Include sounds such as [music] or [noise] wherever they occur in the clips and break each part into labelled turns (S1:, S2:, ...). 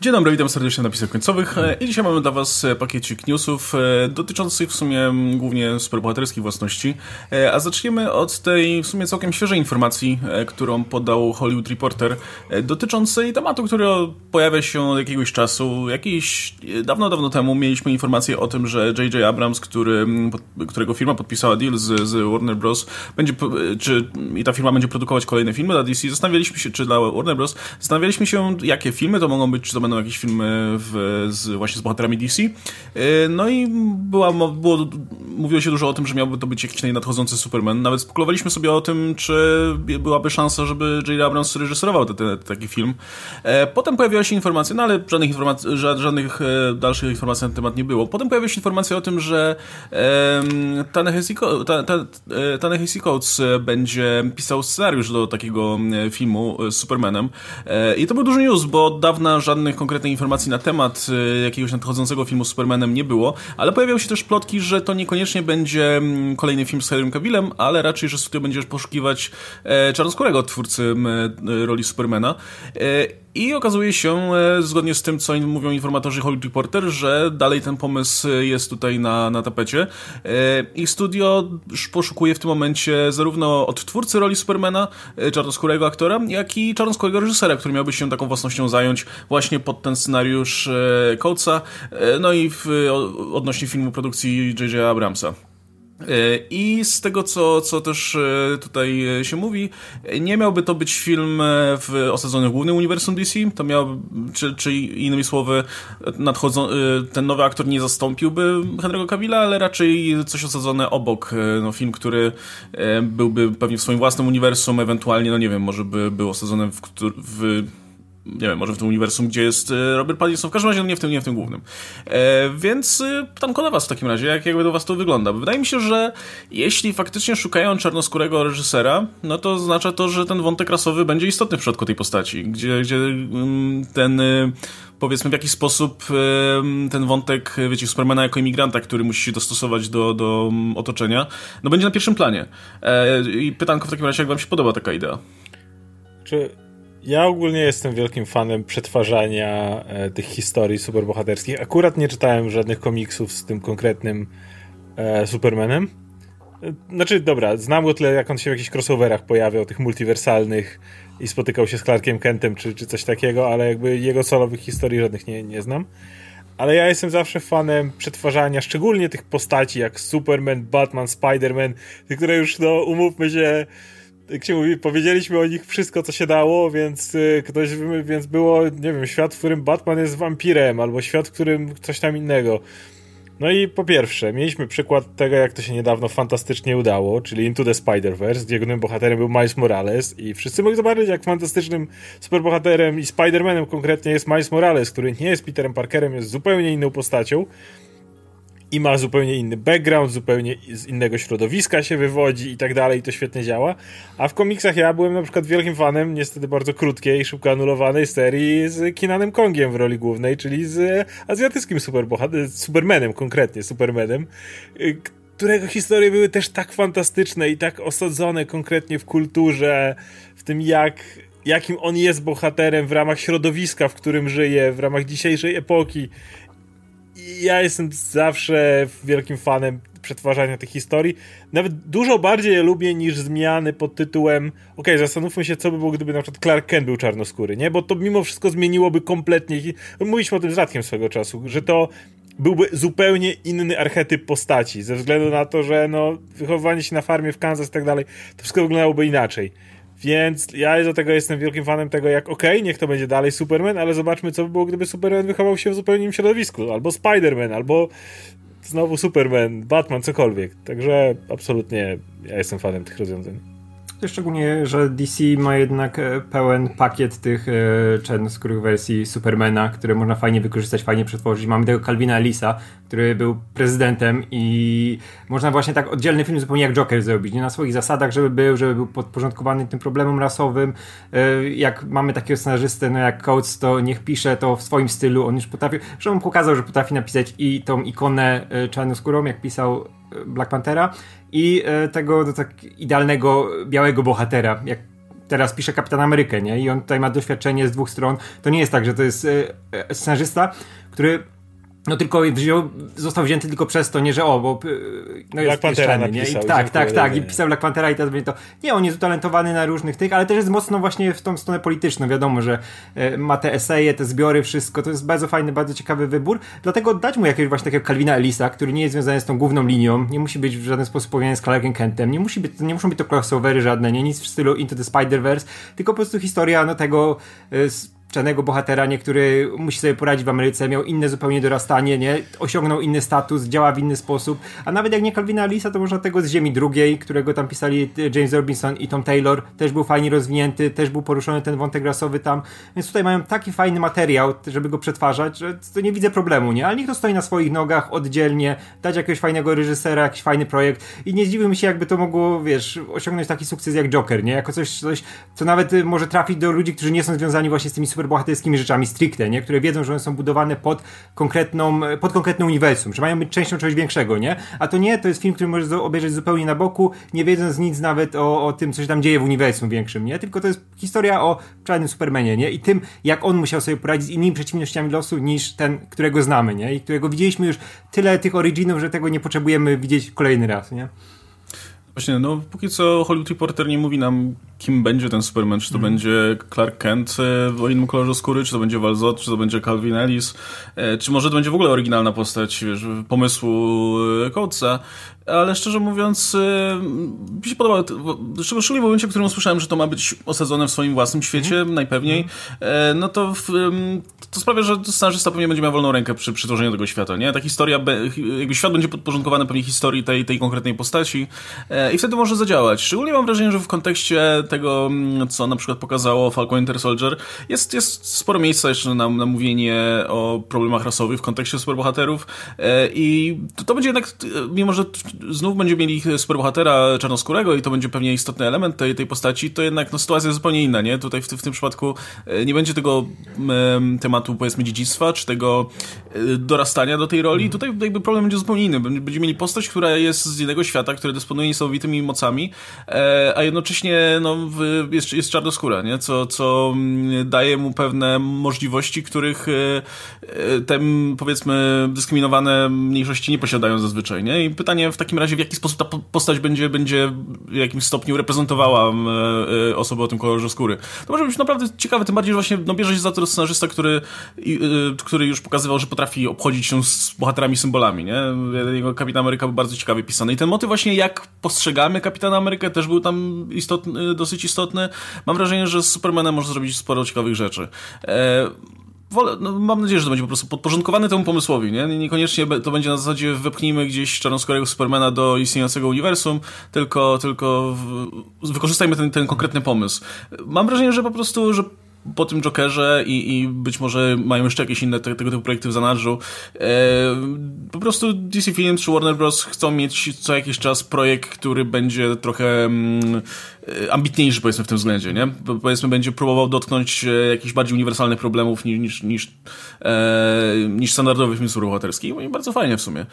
S1: Dzień dobry, witam serdecznie na napisach końcowych e, i dzisiaj mamy dla Was e, pakiecik newsów e, dotyczących w sumie głównie superbohaterskich własności, a zaczniemy od tej w sumie całkiem świeżej informacji, którą podał Hollywood Reporter dotyczącej tematu, który pojawia się od jakiegoś czasu. Jakiś dawno, dawno temu mieliśmy informację o tym, że J.J. Abrams, który, którego firma podpisała deal z, z Warner Bros. będzie, czy i ta firma będzie produkować kolejne filmy dla DC. Zastanawialiśmy się, czy dla Warner Bros. Zastanawialiśmy się, jakie filmy to mogą być, czy to będą jakieś filmy w, z, właśnie z bohaterami DC. E, no i była, było, mówiło się dużo o tym, że miałby to być jakiś nadchodzący Superman. Nawet spekulowaliśmy sobie o tym, czy byłaby szansa, żeby J. Abrams reżyserował ten, ten, taki film. E, potem pojawiła się informacja, no ale żadnych, informacji, żadnych e, dalszych informacji na temat nie było. Potem pojawiła się informacja o tym, że Ta-Nehisi Coates będzie pisał scenariusz do takiego filmu z Supermanem. I to był duży news, bo od dawna żadnych konkretnych informacji na temat y, jakiegoś nadchodzącego filmu z Supermanem nie było, ale pojawiały się też plotki, że to niekoniecznie będzie mm, kolejny film z Henrym Cavillem, ale raczej, że studio będzie poszukiwać e, czarnoskórego twórcy e, roli Supermana. E, I okazuje się, zgodnie z tym, co mówią informatorzy Hollywood Reporter, że dalej ten pomysł jest tutaj na, na tapecie. I studio poszukuje w tym momencie zarówno od twórcy roli Supermana, czarnoskórego aktora, jak i czarnoskórego reżysera, który miałby się taką własnością zająć właśnie pod ten scenariusz e, Coatesa, e, no i w, odnośnie filmu produkcji J.J. Abramsa. E, I z tego, co, co też tutaj się mówi, nie miałby to być film w osadzony w głównym uniwersum DC, to miał, czy, czy innymi słowy, nadchodzą, ten nowy aktor nie zastąpił,by Henry'ego Cavilla, ale raczej coś osadzone obok, no, film, który byłby pewnie w swoim własnym uniwersum, ewentualnie, no nie wiem, może by był osadzony w, w nie wiem, może w tym uniwersum, gdzie jest e, Robert Pattinson, w każdym razie no nie w tym, nie w tym głównym. E, więc e, pytanko do was w takim razie, jak jakby do was to wygląda. Wydaje mi się, że jeśli faktycznie szukają czarnoskórego reżysera, no to oznacza to, że ten wątek rasowy będzie istotny w przypadku tej postaci, gdzie, gdzie mm, ten e, powiedzmy w jakiś sposób ten wątek, wiecie, Supermana jako imigranta, który musi się dostosować do, do mm, otoczenia, no będzie na pierwszym planie. I pytanko w takim razie, jak wam się podoba taka idea?
S2: Czy ja ogólnie jestem wielkim fanem przetwarzania e, tych historii superbohaterskich. Akurat nie czytałem żadnych komiksów z tym konkretnym e, Supermanem. E, znaczy, dobra, znam go tyle, jak on się w jakichś crossoverach pojawiał, tych multiwersalnych i spotykał się z Clarkiem Kentem czy, czy coś takiego, ale jakby jego solowych historii żadnych nie, nie znam. Ale ja jestem zawsze fanem przetwarzania, szczególnie tych postaci jak Superman, Batman, Spider-Man, które już, no, umówmy się, jak się mówi, powiedzieliśmy o nich wszystko, co się dało, więc y, ktoś, więc było, nie wiem, świat, w którym Batman jest wampirem, albo świat, w którym coś tam innego. No i po pierwsze, mieliśmy przykład tego, jak to się niedawno fantastycznie udało, czyli Into the Spider-Verse, gdzie głównym bohaterem był Miles Morales i wszyscy mogli zobaczyć, jak fantastycznym superbohaterem i Spider-Manem konkretnie jest Miles Morales, który nie jest Peterem Parkerem, jest zupełnie inną postacią, i ma zupełnie inny background, zupełnie z innego środowiska się wywodzi i tak dalej, i to świetnie działa. A w komiksach ja byłem na przykład wielkim fanem, niestety bardzo krótkiej, szybko anulowanej serii z Kinanem Kongiem w roli głównej, czyli z azjatyckim superbohaterem, Supermanem konkretnie, Supermanem, którego historie były też tak fantastyczne i tak osadzone konkretnie w kulturze, w tym jak jakim on jest bohaterem w ramach środowiska, w którym żyje, w ramach dzisiejszej epoki ja jestem zawsze wielkim fanem przetwarzania tych historii. Nawet dużo bardziej je lubię niż zmiany pod tytułem ok, zastanówmy się, co by było, gdyby na przykład Clark Kent był czarnoskóry, nie? Bo to mimo wszystko zmieniłoby kompletnie. Mówiliśmy o tym z Radkiem swego czasu, że to byłby zupełnie inny archetyp postaci, ze względu na to, że no, wychowywanie się na farmie w Kansas i tak dalej, to wszystko wyglądałoby inaczej. Więc ja do tego jestem wielkim fanem tego, jak okej, okay, niech to będzie dalej Superman, ale zobaczmy, co by było, gdyby Superman wychował się w zupełnie innym środowisku, albo Spider-Man, albo znowu Superman, Batman, cokolwiek. Także absolutnie ja jestem fanem tych rozwiązań.
S3: Szczególnie, że DC ma jednak e, pełen pakiet tych e, czarnoskórych wersji Supermana, które można fajnie wykorzystać, fajnie przetworzyć. Mamy tego Calvina Ellisa, który był prezydentem i można właśnie tak oddzielny film zupełnie jak Joker zrobić, nie na swoich zasadach, żeby był, żeby był podporządkowany tym problemom rasowym. E, jak mamy takiego scenarzystę, no jak Coates, to niech pisze to w swoim stylu, on już potrafi, że on pokazał, że potrafi napisać i tą ikonę czarnoskórą, jak pisał Black Panthera i tego no, tak idealnego białego bohatera, jak teraz pisze Kapitan Amerykę, nie? I on tutaj ma doświadczenie z dwóch stron. To nie jest tak, że to jest e, scenarzysta, który no tylko wziął, został wzięty tylko przez to, nie że o, bo
S2: no jest Black pieszczany, nie?
S3: I, tak, tak, tak. I pisał Black Panthera i teraz będzie to. Nie, on jest utalentowany na różnych tych, ale też jest mocno właśnie w tą stronę polityczną. Wiadomo, że e, ma te eseje, te zbiory, wszystko. To jest bardzo fajny, bardzo ciekawy wybór. Dlatego dać mu jakiegoś właśnie takiego Calvina Elisa, który nie jest związany z tą główną linią, nie musi być w żaden sposób powiązany z Clarkiem Kentem, nie, musi być, nie muszą być to crossovery żadne, nie nic w stylu Into the Spider-Verse, tylko po prostu historia no tego. Y, czarnego bohatera, nie, który musi sobie poradzić w Ameryce, miał inne zupełnie dorastanie, nie, osiągnął inny status, działa w inny sposób, a nawet jak nie Calvina Alisa, to można tego z Ziemi drugiej, którego tam pisali James Robinson i Tom Taylor, też był fajnie rozwinięty, też był poruszony ten wątek rasowy tam, więc tutaj mają taki fajny materiał, żeby go przetwarzać, że to nie widzę problemu, nie, ale niech to stoi na swoich nogach, oddzielnie, dać jakiegoś fajnego reżysera, jakiś fajny projekt. I nie zdziwiłbym się, jakby to mogło, wiesz, osiągnąć taki sukces jak Joker, nie, jako coś, coś co nawet może trafić do ludzi, którzy nie są związani właśnie z tymi superbohaterskimi rzeczami stricte, nie? Które wiedzą, że one są budowane pod konkretną, pod konkretne uniwersum, że mają być częścią czegoś większego, nie? A to nie, to jest film, który możesz obejrzeć zupełnie na boku, nie wiedząc nic nawet o, o tym, co się tam dzieje w uniwersum większym, nie? Tylko to jest historia o czarnym Supermanie, nie? I tym, jak on musiał sobie poradzić z innymi przeciwnościami losu niż ten, którego znamy, nie? I którego widzieliśmy już tyle tych originów, że tego nie potrzebujemy widzieć kolejny raz, nie?
S1: Właśnie, no póki co Hollywood Reporter nie mówi nam, kim będzie ten Superman, czy to mm. będzie Clark Kent e, o innym kolorze skóry, czy to będzie Walzot, czy to będzie Calvin Ellis, e, czy może to będzie w ogóle oryginalna postać wiesz, pomysłu e, Coatesa, ale szczerze mówiąc mi się podoba, szczególnie w momencie, w którym usłyszałem, że to ma być osadzone w swoim własnym świecie, mm. najpewniej, mm. no to, w, to sprawia, że scenarzysta pewnie będzie miał wolną rękę przy, przy tworzeniu tego świata, nie? Ta historia, jakby świat będzie podporządkowany pewnie historii tej, tej konkretnej postaci i wtedy może zadziałać. Szczególnie mam wrażenie, że w kontekście tego, mm, co na przykład pokazało Falcon Winter Soldier, jest, jest sporo miejsca jeszcze na, na mówienie o problemach rasowych w kontekście superbohaterów e, i to, to będzie jednak, mimo że znów będziemy mieli superbohatera czarnoskórego i to będzie pewnie istotny element tej, tej postaci, to jednak no, sytuacja jest zupełnie inna, nie? Tutaj w, w tym przypadku e, nie będzie tego tematu, powiedzmy, dziedzictwa, czy tego e, dorastania do tej roli. Tutaj jakby problem będzie zupełnie inny. Będziemy mieli postać, która jest z innego świata, która dysponuje niesamowitymi mocami, a jednocześnie no, jest, jest czarnoskóra, nie? Co, co mm, daje mu pewne możliwości, których e, e, te, powiedzmy, dyskryminowane mniejszości nie posiadają zazwyczaj, nie? I pytanie w takim razie, w jaki sposób ta postać będzie, będzie w jakimś stopniu reprezentowała e, osoby o tym kolorze skóry. To może być naprawdę ciekawe, tym bardziej, że właśnie no, bierze się za to scenarzysta, który, który już pokazywał, że potrafi obchodzić się z bohaterami symbolami, nie? Jego Kapitan Ameryka był bardzo ciekawie pisany. I ten motyw właśnie, jak postrzegamy Kapitana Amerykę, też był tam istotny, dosyć istotny. Mam wrażenie, że z Supermanem można zrobić sporo ciekawych rzeczy. E, wolę, no, mam nadzieję, że to będzie po prostu podporządkowany temu pomysłowi, nie? Niekoniecznie to będzie na zasadzie wepchnijmy gdzieś czarnoskórego Supermana do istniejącego uniwersum, tylko, tylko w, wykorzystajmy ten, ten konkretny pomysł. Mam wrażenie, że po prostu, że po tym Jokerze i, i być może mają jeszcze jakieś inne te, tego typu projekty w zanadrzu. E, po prostu DC Films czy Warner Bros. chcą mieć co jakiś czas projekt, który będzie trochę mm, e, ambitniejszy powiedzmy w tym względzie, nie? Powiedzmy będzie próbował dotknąć e, jakichś bardziej uniwersalnych problemów niż, niż, niż, e, niż standardowy film superbohaterski i bardzo fajnie w sumie.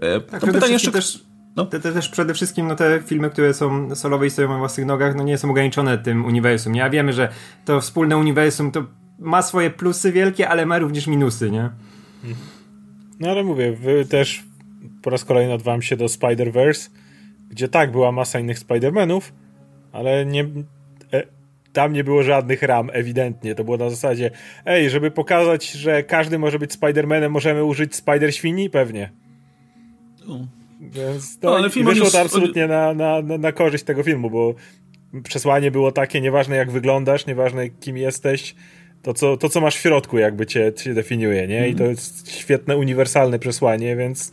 S3: E, tak, pytanie jeszcze... Też no. Te, te, też przede wszystkim no, te filmy, które są solowe i stoją na własnych nogach, no nie są ograniczone tym uniwersum. Ja wiemy, że to wspólne uniwersum to ma swoje plusy wielkie, ale ma również minusy, nie?
S2: No ale mówię, wy też po raz kolejny odwam się do Spider-Verse, gdzie tak, była masa innych Spider-Manów, ale nie, e, tam nie było żadnych ram, ewidentnie. To było na zasadzie, ej, żeby pokazać, że każdy może być Spider-Manem, możemy użyć Spider-Świni? Pewnie. No. Więc to no, ale film wyszło to absolutnie na, na, na, korzyść tego filmu, bo przesłanie było takie, nieważne jak wyglądasz, nieważne kim jesteś, to co, to, co masz w środku jakby cię, cię definiuje, nie? I to mhm. jest świetne, uniwersalne przesłanie, więc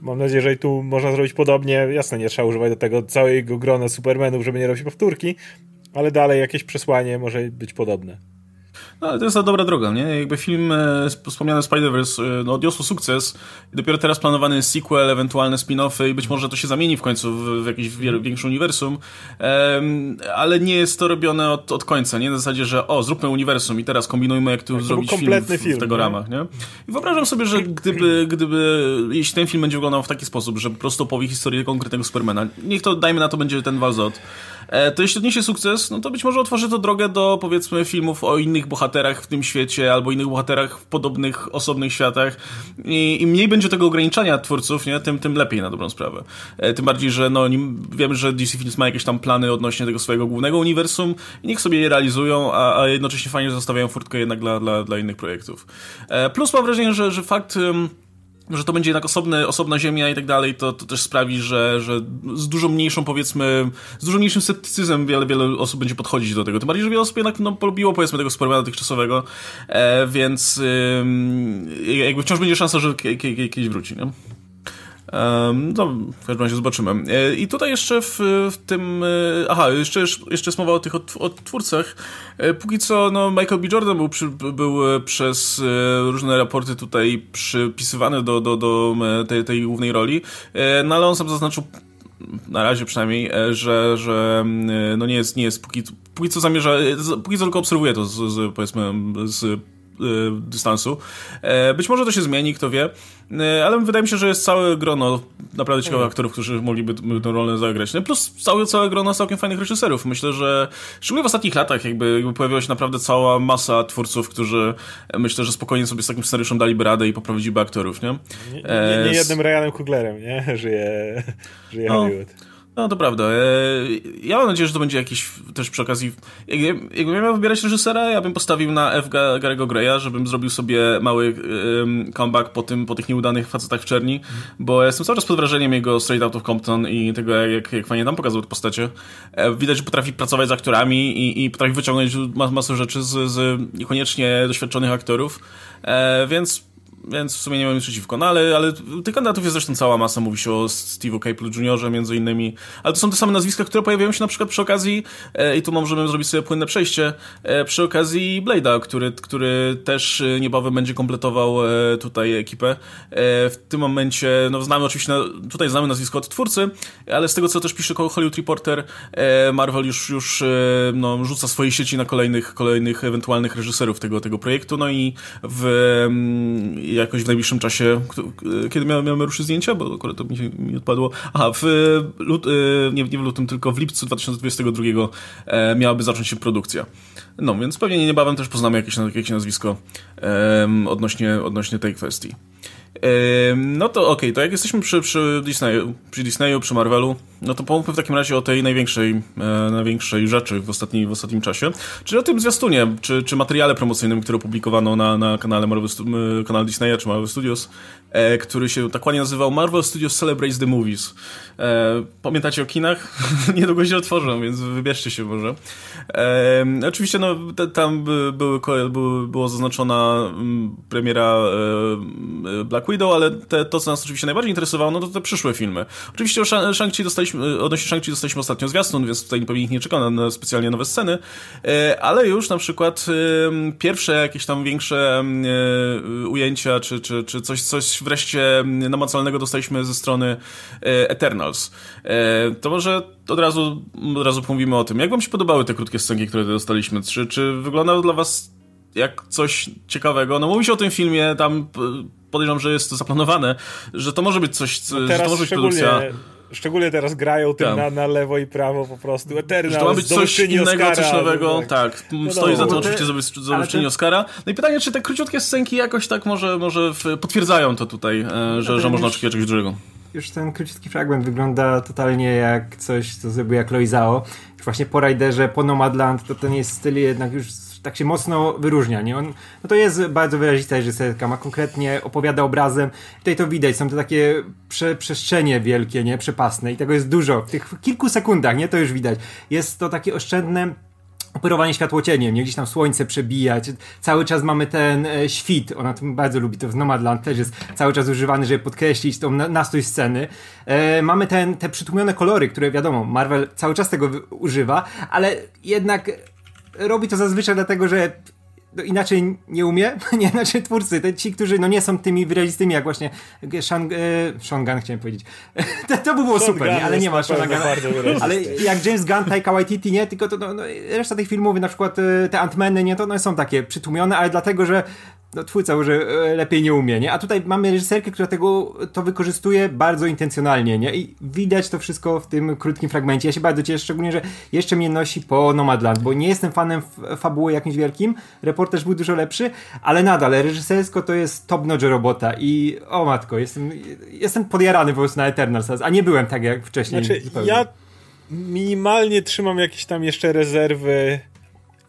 S2: mam nadzieję, że i tu można zrobić podobnie. Jasne, nie trzeba używać do tego całego grona Supermanów, żeby nie robić powtórki, ale dalej jakieś przesłanie może być podobne.
S1: No, ale to jest ta dobra droga, nie? Jakby film e, wspomniany Spider-Verse e, no, odniosł sukces i dopiero teraz planowany sequel, ewentualne spin-offy i być może to się zamieni w końcu w, w jakieś większe uniwersum, ale nie jest to robione od, od końca, nie? Na zasadzie, że o, zróbmy uniwersum i teraz kombinujmy, jak tu zrobić film w, w, tego nie? ramach, nie? I wyobrażam sobie, że gdyby, gdyby, jeśli ten film będzie wyglądał w taki sposób, że po prostu opowie historię konkretnego Supermana, niech to, dajmy na to, będzie ten Walzot, e, to jeśli odniesie sukces, no to być może otworzy to drogę do powiedzmy filmów o innych bohaterach w tym świecie, albo innych bohaterach w podobnych, osobnych światach i im mniej będzie tego ograniczania twórców, nie, tym, tym lepiej na dobrą sprawę. E, tym bardziej, że no, wiemy, że DC Films ma jakieś tam plany odnośnie tego swojego głównego uniwersum i niech sobie je realizują, a, a jednocześnie fajnie, zostawiają furtkę jednak dla, dla, dla innych projektów. E, plus mam wrażenie, że, że fakt że to będzie jednak osobny, osobna ziemia i tak dalej, to, to też sprawi, że, że z dużo mniejszą, powiedzmy, z dużo mniejszym sceptycyzmem wiele, wiele osób będzie podchodzić do tego. Tym bardziej, że wiele osób jednak no, polubiło, powiedzmy, tego Supermana dotychczasowego, e, więc jakby wciąż będzie szansa, że kiedyś wróci, nie? No, w każdym razie zobaczymy. E, I tutaj jeszcze w, w tym. E, aha, jeszcze, jeszcze jest mowa o tych odtwórcach. E, póki co, no, Michael B. Jordan był, przy, był przez różne raporty tutaj przypisywany do, do, do tej, tej głównej roli. No ale on sam zaznaczył na razie przynajmniej, że, że no nie jest, nie jest póki, póki co zamierza, póki co tylko obserwuje to z, z powiedzmy z dystansu. Być może to się zmieni, kto wie. E, ale wydaje mi się, że jest całe grono naprawdę ciekawych mhm. aktorów, którzy mogliby tę rolę zagrać. No plus całe, całe grono całkiem fajnych reżyserów. Myślę, że szczególnie w ostatnich latach jakby, jakby pojawiła się naprawdę cała masa twórców, którzy e, myślę, że spokojnie sobie z takim scenariuszem daliby radę i poprawidziby aktorów, nie?
S2: Nie, nie, nie jednym Ryanem Kuglerem, nie? [laughs] Żyje, żyje no. Hollywood.
S1: No to prawda. E, ja mam nadzieję, że to będzie jakiś też przy okazji. Jakbym miał wybierać reżysera, ja bym postawił na F. Garego Greya, żebym zrobił sobie mały comeback po, tym, po tych nieudanych facetach w czerni, bo jestem cały czas pod wrażeniem jego Straight Out of Compton i tego, jak, jak fajnie tam pokazał te postacie. E, widać, że potrafi pracować z aktorami i, i potrafi wyciągnąć masę rzeczy z, z niekoniecznie doświadczonych aktorów, e, więc więc w sumie nie mam nic przeciwko. No ale, ale tych kandydatów jest zresztą cała masa. Mówi się o Steve'u Capel Juniorze między innymi. Ale to są te same nazwiska, które pojawiają się na przykład przy okazji, e, i tu możemy zrobić sobie płynne przejście, e, przy okazji Blade'a, który, który też e, niebawem będzie kompletował e, tutaj ekipę. E, w tym momencie, no znamy oczywiście, tutaj znamy nazwisko od twórcy, ale z tego co też pisze Hollywood Reporter, e, Marvel już, już no, rzuca swoje sieci na kolejnych, kolejnych ewentualnych reżyserów tego, tego projektu. No i w jakoś w najbliższym czasie, kiedy miałem, miałem ruszyć zdjęcia, bo akurat to mi, mi odpadło. Aha, w lut, e, nie, nie w lutym, tylko w lipcu 2022 e, miałaby zacząć się produkcja. No, więc pewnie niebawem też poznamy jakieś, jakieś nazwisko um, odnośnie, odnośnie tej kwestii. No to okej, okay, to jak jesteśmy przy, przy, przy Disneyu, przy Marvelu, no to pomówmy w takim razie o tej największej, e, największej rzeczy w, ostatni, w ostatnim czasie, czyli o tym zwiastunie, czy, czy materiale promocyjnym, które opublikowano na, na kanale, Marvel, kanale Disneya czy Marvel Studios, e, który się tak ładnie nazywał Marvel Studios Celebrates the Movies. E, pamiętacie o kinach? [laughs] Niedługo się otworzą, więc wybierzcie się może. E, oczywiście no, te, tam by, były, były, było zaznaczona premiera e, Black Widow, ale te, to, co nas oczywiście najbardziej interesowało, no to te przyszłe filmy. Oczywiście o Shang-Chi dostaliśmy, odnośnie Shang-Chi dostaliśmy ostatnio zwiastun, więc tutaj pewnie nikt nie czeka na, specjalnie nowe sceny, e, ale już na przykład e, pierwsze jakieś tam większe e, ujęcia, czy, czy, czy coś, coś wreszcie namacalnego dostaliśmy ze strony Eternals. To może od razu, od razu pomówimy o tym. Jak wam się podobały te krótkie scenki, które dostaliśmy? Czy, czy wyglądały dla was jak coś ciekawego? No mówi się o tym filmie, tam podejrzewam, że jest to zaplanowane, że to może być coś, no że to może być produkcja...
S2: Szczególnie teraz grają tym tak. na, na lewo i prawo po prostu. Eternal,
S1: to ma być coś innego, Oscara, coś nowego. No, tak, tak. No stoi za tym oczywiście zdobywczyni Oscara. No i pytanie, czy te króciutkie scenki jakoś tak może, może potwierdzają to tutaj, e, że, że można oczekiwać czegoś dużego.
S3: Już ten króciutki fragment wygląda totalnie jak coś, co zrobił jak Loizao. Właśnie po Riderze, po Nomadland, to ten jest styl jednak już tak się mocno wyróżnia, nie? On, no to jest bardzo wyrazista reżyserka, ma konkretnie, opowiada obrazem. Tutaj to widać, są to takie prze, przestrzenie wielkie, nie? Przepasne i tego jest dużo. W tych kilku sekundach, nie? To już widać. Jest to takie oszczędne operowanie światłocieniem, nie gdzieś tam słońce przebijać. Cały czas mamy ten e, świt, ona bardzo lubi, to w Nomadland też jest cały czas używany, żeby podkreślić tą na, nastrój sceny. E, mamy ten, te przytłumione kolory, które wiadomo, Marvel cały czas tego używa, ale jednak robi to zazwyczaj dlatego, że no inaczej nie umie, [laughs] nie, znaczy twórcy, te, ci, którzy no nie są tymi wyrazistymi, jak właśnie Shang, e, Shongan chciałem powiedzieć. [laughs] to, to by było super, nie? ale nie ma Shongana. [laughs] Ale jak James Gunn, Taika Waititi, nie? Tylko to, no, no, reszta tych filmów, na przykład e, te Antmeny, nie? To one są takie przytłumione, ale dlatego, że no twórca, że e, lepiej nie umie, nie? A tutaj mamy reżyserkę, która tego to wykorzystuje bardzo intencjonalnie, nie? I widać to wszystko w tym krótkim fragmencie. Ja się bardzo cieszę, szczególnie, że jeszcze mnie nosi po Nomadland, bo nie jestem fanem fabuły jakimś wielkim, reportaż był dużo lepszy, ale nadal reżysersko to jest top notch robota i o matko, jestem, jestem podjarany po prostu na Eternal a nie byłem tak jak wcześniej.
S2: Znaczy, zupełnie. ja minimalnie trzymam jakieś tam jeszcze rezerwy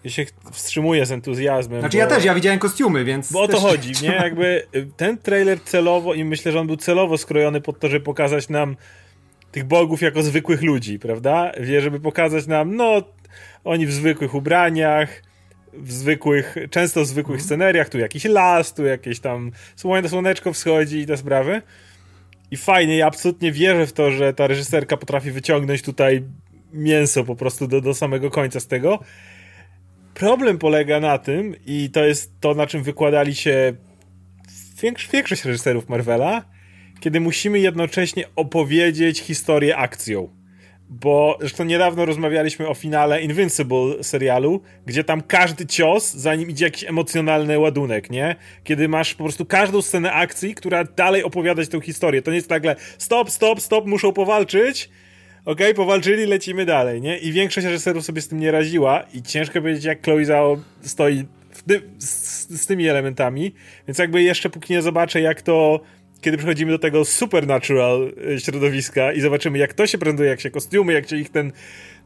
S2: ja się wstrzymuję z entuzjazmem.
S3: Znaczy bo... ja też, ja widziałem kostiumy, więc...
S2: Bo o to chodzi, nie? [laughs] Jakby y, ten trailer celowo i myślę, że on był celowo skrojony pod to, żeby pokazać nam tych bogów jako zwykłych ludzi, prawda? Wie, żeby pokazać nam, no, oni w zwykłych ubraniach, w zwykłych, często w zwykłych mhm. scenariach, tu jakiś las, tu jakieś tam słoneczko wschodzi i te sprawy. I fajnie, ja absolutnie wierzę w to, że ta reżyserka potrafi wyciągnąć tutaj mięso po prostu do, do samego końca z tego. Problem polega na tym, i to jest to, na czym wykładali się większość reżyserów Marvela, kiedy musimy jednocześnie opowiedzieć historię akcją. Bo zresztą niedawno rozmawialiśmy o finale Invincible serialu, gdzie tam każdy cios, zanim idzie jakiś emocjonalny ładunek, nie? Kiedy masz po prostu każdą scenę akcji, która dalej opowiadać tę historię. To nie jest nagle stop, stop, stop, muszą powalczyć, okej, okay, powalczyli, lecimy dalej, nie? I większość reżyserów sobie z tym nie raziła i ciężko powiedzieć, jak Chloe Zhao stoi z, z, tymi elementami, więc jakby jeszcze póki nie zobaczę, jak to kiedy przechodzimy do tego supernatural e, środowiska i zobaczymy, jak to się prezentuje, jak się kostiumy, jak się ich ten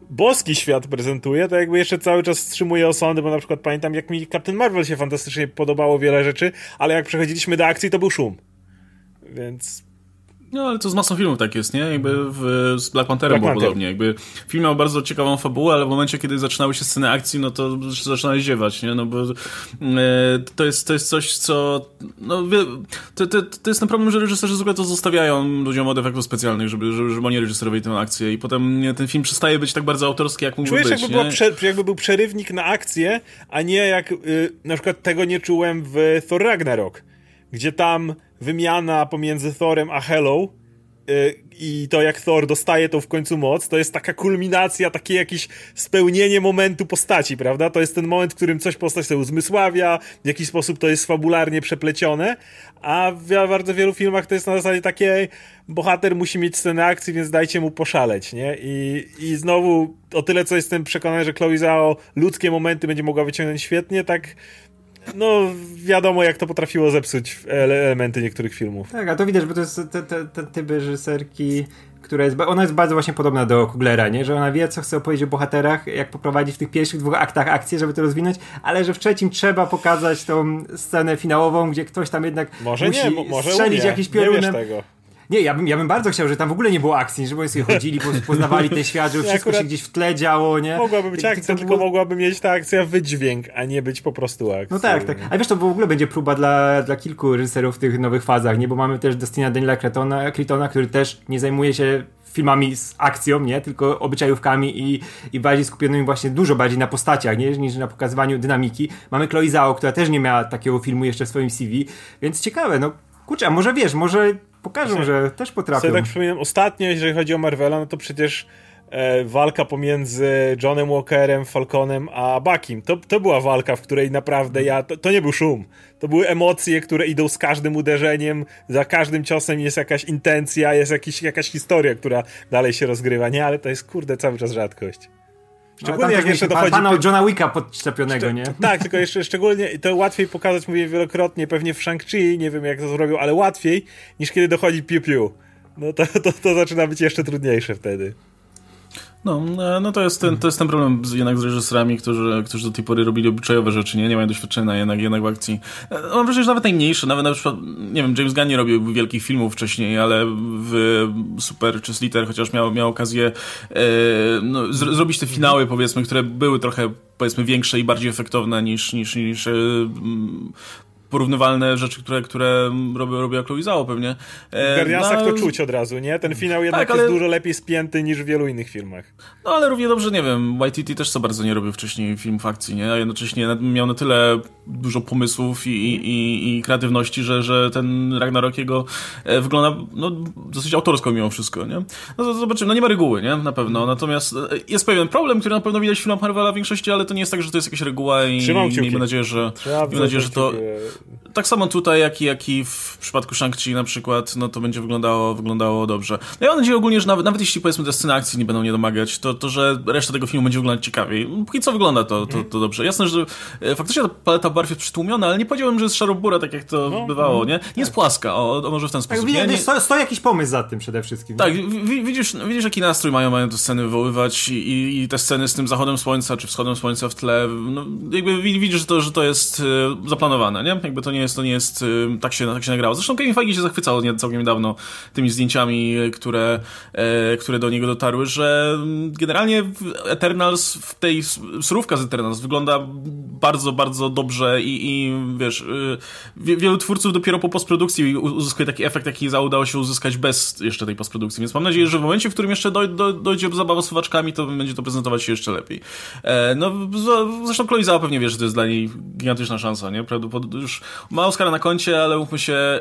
S2: boski świat prezentuje, to jakby jeszcze cały czas wstrzymuję osądy, bo na przykład pamiętam, jak mi Captain Marvel się fantastycznie podobało wiele rzeczy, ale jak przechodziliśmy do akcji, to był szum. Więc
S1: no, ale to z masą filmów tak jest, nie? Jakby w, z Black Pantherem Black było Panther. podobnie. Jakby film miał bardzo ciekawą fabułę, ale w momencie, kiedy zaczynały się sceny akcji, no to zaczynałeś ziewać, nie? No bo e, to, jest, to jest coś, co... No, to, to, to jest ten problem, że reżyserzy zwykle to zostawiają ludziom od efektów specjalnych, żeby, żeby, żeby oni reżyserowali tę akcję i potem nie, ten film przestaje być tak bardzo autorski, jak mógłby
S2: Czujesz,
S1: być,
S2: jakby, była prze, jakby był przerywnik na akcję, a nie jak y, na przykład tego nie czułem w Thor Ragnarok, gdzie tam wymiana pomiędzy Thorem a Hello y, i to jak Thor dostaje tą w końcu moc, to jest taka kulminacja, takie jakieś spełnienie momentu postaci, prawda? To jest ten moment, w którym coś postać sobie uzmysławia, w jakiś sposób to jest fabularnie przeplecione, a w bardzo wielu filmach to jest na zasadzie takiej bohater musi mieć scenę akcji, więc dajcie mu poszaleć, nie? I, i znowu o tyle, co jestem przekonany, że Chloe Zhao ludzkie momenty będzie mogła wyciągnąć świetnie, tak no wiadomo jak to potrafiło zepsuć elementy niektórych filmów.
S3: Tak, a to widać, bo to jest te, te, te typy reżyserki, która jest, ona jest bardzo właśnie podobna do Kuglera, nie? Że ona wie, co chce opowiedzieć o bohaterach, jak poprowadzić w tych pierwszych dwóch aktach akcję, żeby to rozwinąć, ale że w trzecim trzeba pokazać tą scenę finałową, gdzie ktoś tam jednak
S2: może
S3: musi
S2: nie, może
S3: strzelić
S2: umie.
S3: jakiś piorunem.
S2: Nie tego.
S3: Nie, ja bym, ja bym bardzo chciał, że tam w ogóle nie było akcji, żeby sobie chodzili, poznawali ten świat, żeby wszystko się gdzieś w tle działo, nie?
S2: Mogłaby być akcja, tylko, tylko mogłaby mieć ta akcja wydźwięk, a nie być po prostu akcja.
S3: No tak, tak. A wiesz, to w ogóle będzie próba dla, dla kilku reżyserów w tych nowych fazach, nie? Bo mamy też Destina Daniela Cretona, Cretona, który też nie zajmuje się filmami z akcją, nie? Tylko obyczajówkami i, i bardziej skupionymi właśnie dużo bardziej na postaciach, nie? Niż na pokazywaniu dynamiki. Mamy Chloe Zhao, która też nie miała takiego filmu jeszcze w swoim CV, więc ciekawe, no kurczę, a może wiesz, może pokażą, że też potrafią.
S2: Tak przypominam, ostatnio, jeżeli chodzi o Marvela, no to przecież e, walka pomiędzy Johnem Walkerem, Falconem a Buckiem. To, to była walka, w której naprawdę ja, to, to, nie był szum. To były emocje, które idą z każdym uderzeniem, za każdym ciosem jest jakaś intencja, jest jakiś, jakaś historia, która dalej się rozgrywa, nie? Ale to jest, kurde, cały czas rzadkość.
S3: Szczególnie jak jeszcze dochodzi... Pana Johna Wicka podczepionego, nie?
S2: Tak, tylko jeszcze szczególnie to łatwiej pokazać, mówię wielokrotnie, pewnie w Shang-Chi, nie wiem jak to zrobił, ale łatwiej niż kiedy dochodzi piu-piu. No to, to, to zaczyna być jeszcze trudniejsze wtedy.
S1: No, e, no to, jest ten, to jest ten problem z, jednak z reżyserami, którzy, którzy do tej pory robili obyczajowe rzeczy, nie, nie mają doświadczenia jednak, jednak w akcji. Mam wrażenie, że nawet najmniejsze, nawet na przykład, nie wiem, James Gunn nie robił wielkich filmów wcześniej, ale w Super czy Sliter chociaż miał, miał okazję e, no, z, zrobić te finały, powiedzmy, które były trochę powiedzmy większe i bardziej efektowne niż, niż, niż e, porównywalne rzeczy, które, które robi, robiła Chloe pewnie.
S2: E, w Guardiansach no, to czuć od razu, nie? Ten finał jednak tak, ale... jest dużo lepiej spięty niż w wielu innych filmach.
S1: No ale równie dobrze, nie wiem, YTT też co bardzo nie robił wcześniej filmów akcji, nie? A jednocześnie miał na tyle dużo pomysłów i, i, i kreatywności, że, że ten Ragnarok jego e, wygląda no, dosyć autorsko mimo wszystko, nie? No zobaczymy, no nie ma reguły, nie? Na pewno, natomiast e, jest pewien problem, który na pewno widać w filmach Marvela w większości, ale to nie jest tak, że to jest jakaś reguła i miejmy nadzieję, że, miejmy nadzieję, że to tak samo tutaj, jak i, jak i w przypadku Shang-Chi na przykład, no to będzie wyglądało, wyglądało dobrze. No ja mam nadzieję ogólnie, że nawet, nawet jeśli powiedzmy te sceny akcji nie będą nie domagać, to, to że reszta tego filmu będzie wyglądać ciekawiej. Póki co wygląda to, to, to dobrze. Jasne, że e, faktycznie ta paleta barw jest przytłumiona, ale nie powiedziałem, że jest szarobura, tak jak to no, bywało, nie? Nie tak. jest płaska, o, o, może w ten sposób. Tak,
S3: nie,
S1: nie...
S3: Stoi, stoi jakiś pomysł za tym przede wszystkim.
S1: Tak, widzisz, widzisz jaki nastrój mają, mają te sceny wywoływać i, i te sceny z tym zachodem słońca, czy wschodem słońca w tle, no, jakby widzisz, że to, że to jest e, zaplanowane, nie? Jakby to nie jest, to nie jest, e, tak się, tak się nagrało. Zresztą Kevin Feige się zachwycał całkiem niedawno tymi zdjęciami, które, e, które do niego dotarły, że generalnie Eternals, w tej surówka z Eternals wygląda bardzo, bardzo dobrze i, i wiesz, wielu twórców dopiero po postprodukcji uzyskuje taki efekt, jaki udało się uzyskać bez jeszcze tej postprodukcji, więc mam nadzieję, że w momencie, w którym jeszcze doj, do, dojdzie zabawa z suwaczkami, to będzie to prezentować się jeszcze lepiej. no, zresztą Chloe pewnie wie, że to jest dla niej gigantyczna szansa, nie? Prawdopodobnie już ma Oscara na koncie, ale mówmy się,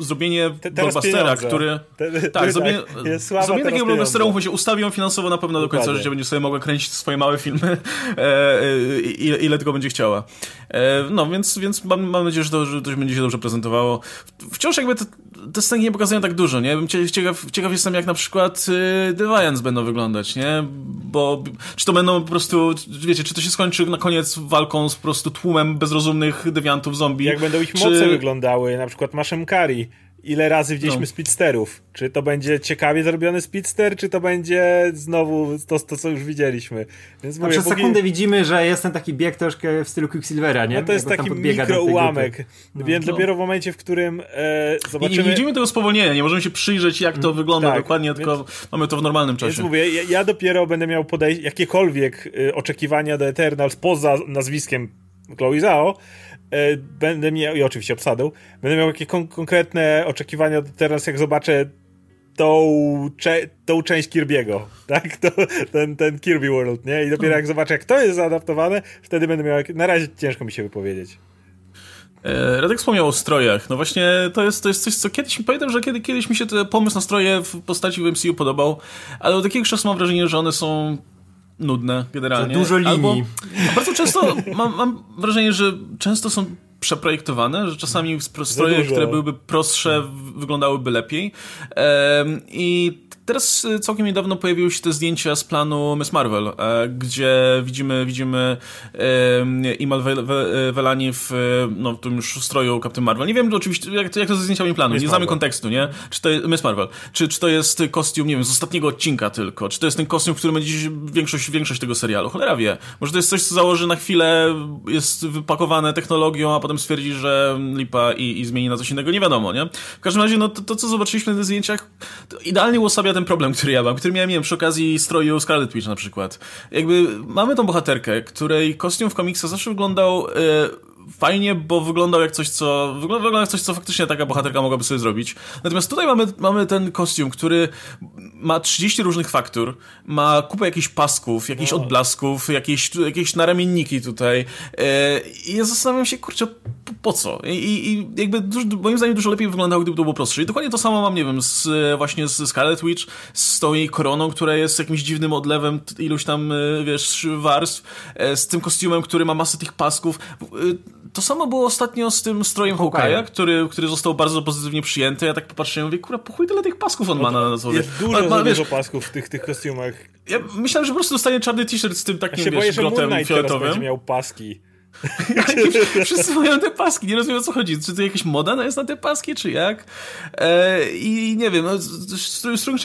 S1: y, zrobienie Te, blockbustera, który... Te, te, tak, zrobienie, tak, zrobienie takiego blockbustera, mówmy się, ustawią finansowo na pewno do końca Dokładnie. życia, będzie sobie mogła kręcić swoje małe filmy, [laughs] e, ile, ile tylko będzie chciała. E, no, więc, więc mam, mam nadzieję, że to, że to będzie się dobrze prezentowało. Wciąż jakby te, te sceny nie pokazują tak dużo, nie? Ciekaw, ciekaw jestem, jak na przykład y, Deviants będą wyglądać, nie? Bo czy to będą po prostu, wiecie, czy to się skończy na koniec walką z po prostu tłumem bezrozumnych dewiantów zombie?
S2: Jak będą ich moce czy... wyglądały, na przykład Maszem Kari ile razy widzieliśmy no. speedsterów. Czy to będzie ciekawie zrobiony speedster, czy to będzie znowu to, to co już widzieliśmy.
S3: Więc mówię, przez póki... sekundę widzimy, że jest ten taki bieg troszkę w stylu Quicksilvera, nie?
S2: No to jest taki mikroułamek. No, Więc no. dopiero w momencie, w którym e, zobaczymy...
S1: Nie, nie, widzimy tego spowolnienia, nie możemy się przyjrzeć, jak to mm, wygląda tak, dokładnie, tylko więc, mamy to w normalnym czasie.
S2: Więc mówię, ja, ja dopiero będę miał podejść jakiekolwiek y, oczekiwania do Eternals poza nazwiskiem Chloe Zhao, będę miał, i oczywiście obsadą, będę miał jakieś kon konkretne oczekiwania teraz, jak zobaczę tą, cze tą część Kirby'ego, [laughs] tak? To, ten, ten Kirby World, nie? I dopiero jak zobaczę, jak to jest zaadaptowane, wtedy będę miał, na razie ciężko mi się wypowiedzieć.
S1: E, Radek wspomniał o strojach. No właśnie to jest, to jest coś, co kiedyś, pamiętam, że kiedy, kiedyś mi się ten pomysł na stroje w postaci w MCU podobał, ale od jakiegoś czasu mam wrażenie, że one są nudne generalnie.
S3: Za dużo linii. Albo,
S1: bardzo często mam, mam wrażenie, że często są przeprojektowane, że czasami stroje, które byłyby prostsze, wyglądały lepiej. I Teraz y, całkiem niedawno pojawiły się te zdjęcia z planu Miss Marvel, e, gdzie widzimy, widzimy Imal Velani w, no, w tym już stroju Captain Marvel. Nie wiem oczywiście, jak to, jak to ze zdjęciami planu, Miss nie znamy kontekstu, nie? Czy to jest Miss Marvel, czy, czy to jest kostium, nie wiem, z ostatniego odcinka tylko, czy to jest ten kostium, w którym będzie większość, większość tego serialu. Cholera wie. Może to jest coś, co założy na chwilę, jest wypakowane technologią, a potem stwierdzi, że lipa i, i zmieni na coś innego, nie wiadomo, nie? W każdym razie, no to, to co zobaczyliśmy na tych zdjęciach, idealnie uosabia ten problem, który ja mam, który miałem, nie wiem, przy okazji stroju Scarlet Witch na przykład. Jakby mamy tą bohaterkę, której kostium w komiksach zawsze wyglądał... Yy, fajnie, bo wyglądał jak coś, co. Wyglądał jak coś, co faktycznie taka bohaterka mogłaby sobie zrobić. Natomiast tutaj mamy, mamy ten kostium, który ma 30 różnych faktur, ma kupę jakichś pasków, jakichś no. odblasków, jakieś, jakieś naramienniki tutaj. E, I ja zastanawiam się, kurczę, po, po co? I, I, jakby dużo, moim zdaniem dużo lepiej wyglądało, gdyby to było prostsze. I dokładnie to samo mam, nie wiem, z, właśnie z Scarlet Witch, z tą jej koroną, która jest jakimś dziwnym odlewem iluś tam, e, wiesz, warstw, e, z tym kostiumem, który ma masę tych pasków to samo było ostatnio z tym strojem Hawkeye'a, który, który został bardzo pozytywnie przyjęty. Ja tak popatrzyłem i mówię, kurwa, pochuj tyle tych pasków on no, ma na sobie.
S2: Jest dużo, ma, ma, wiesz, dużo pasków w tych, tych kostiumach.
S1: Ja myślałem, że po prostu dostanie czarny t-shirt z tym takim, ja wiesz, boję, grotem fioletowym.
S2: będzie miał paski. [laughs]
S1: Wszyscy mają te paski, nie rozumiem o co chodzi. Czy to jakaś moda jest na te paski, czy jak? E, I nie wiem, no, strung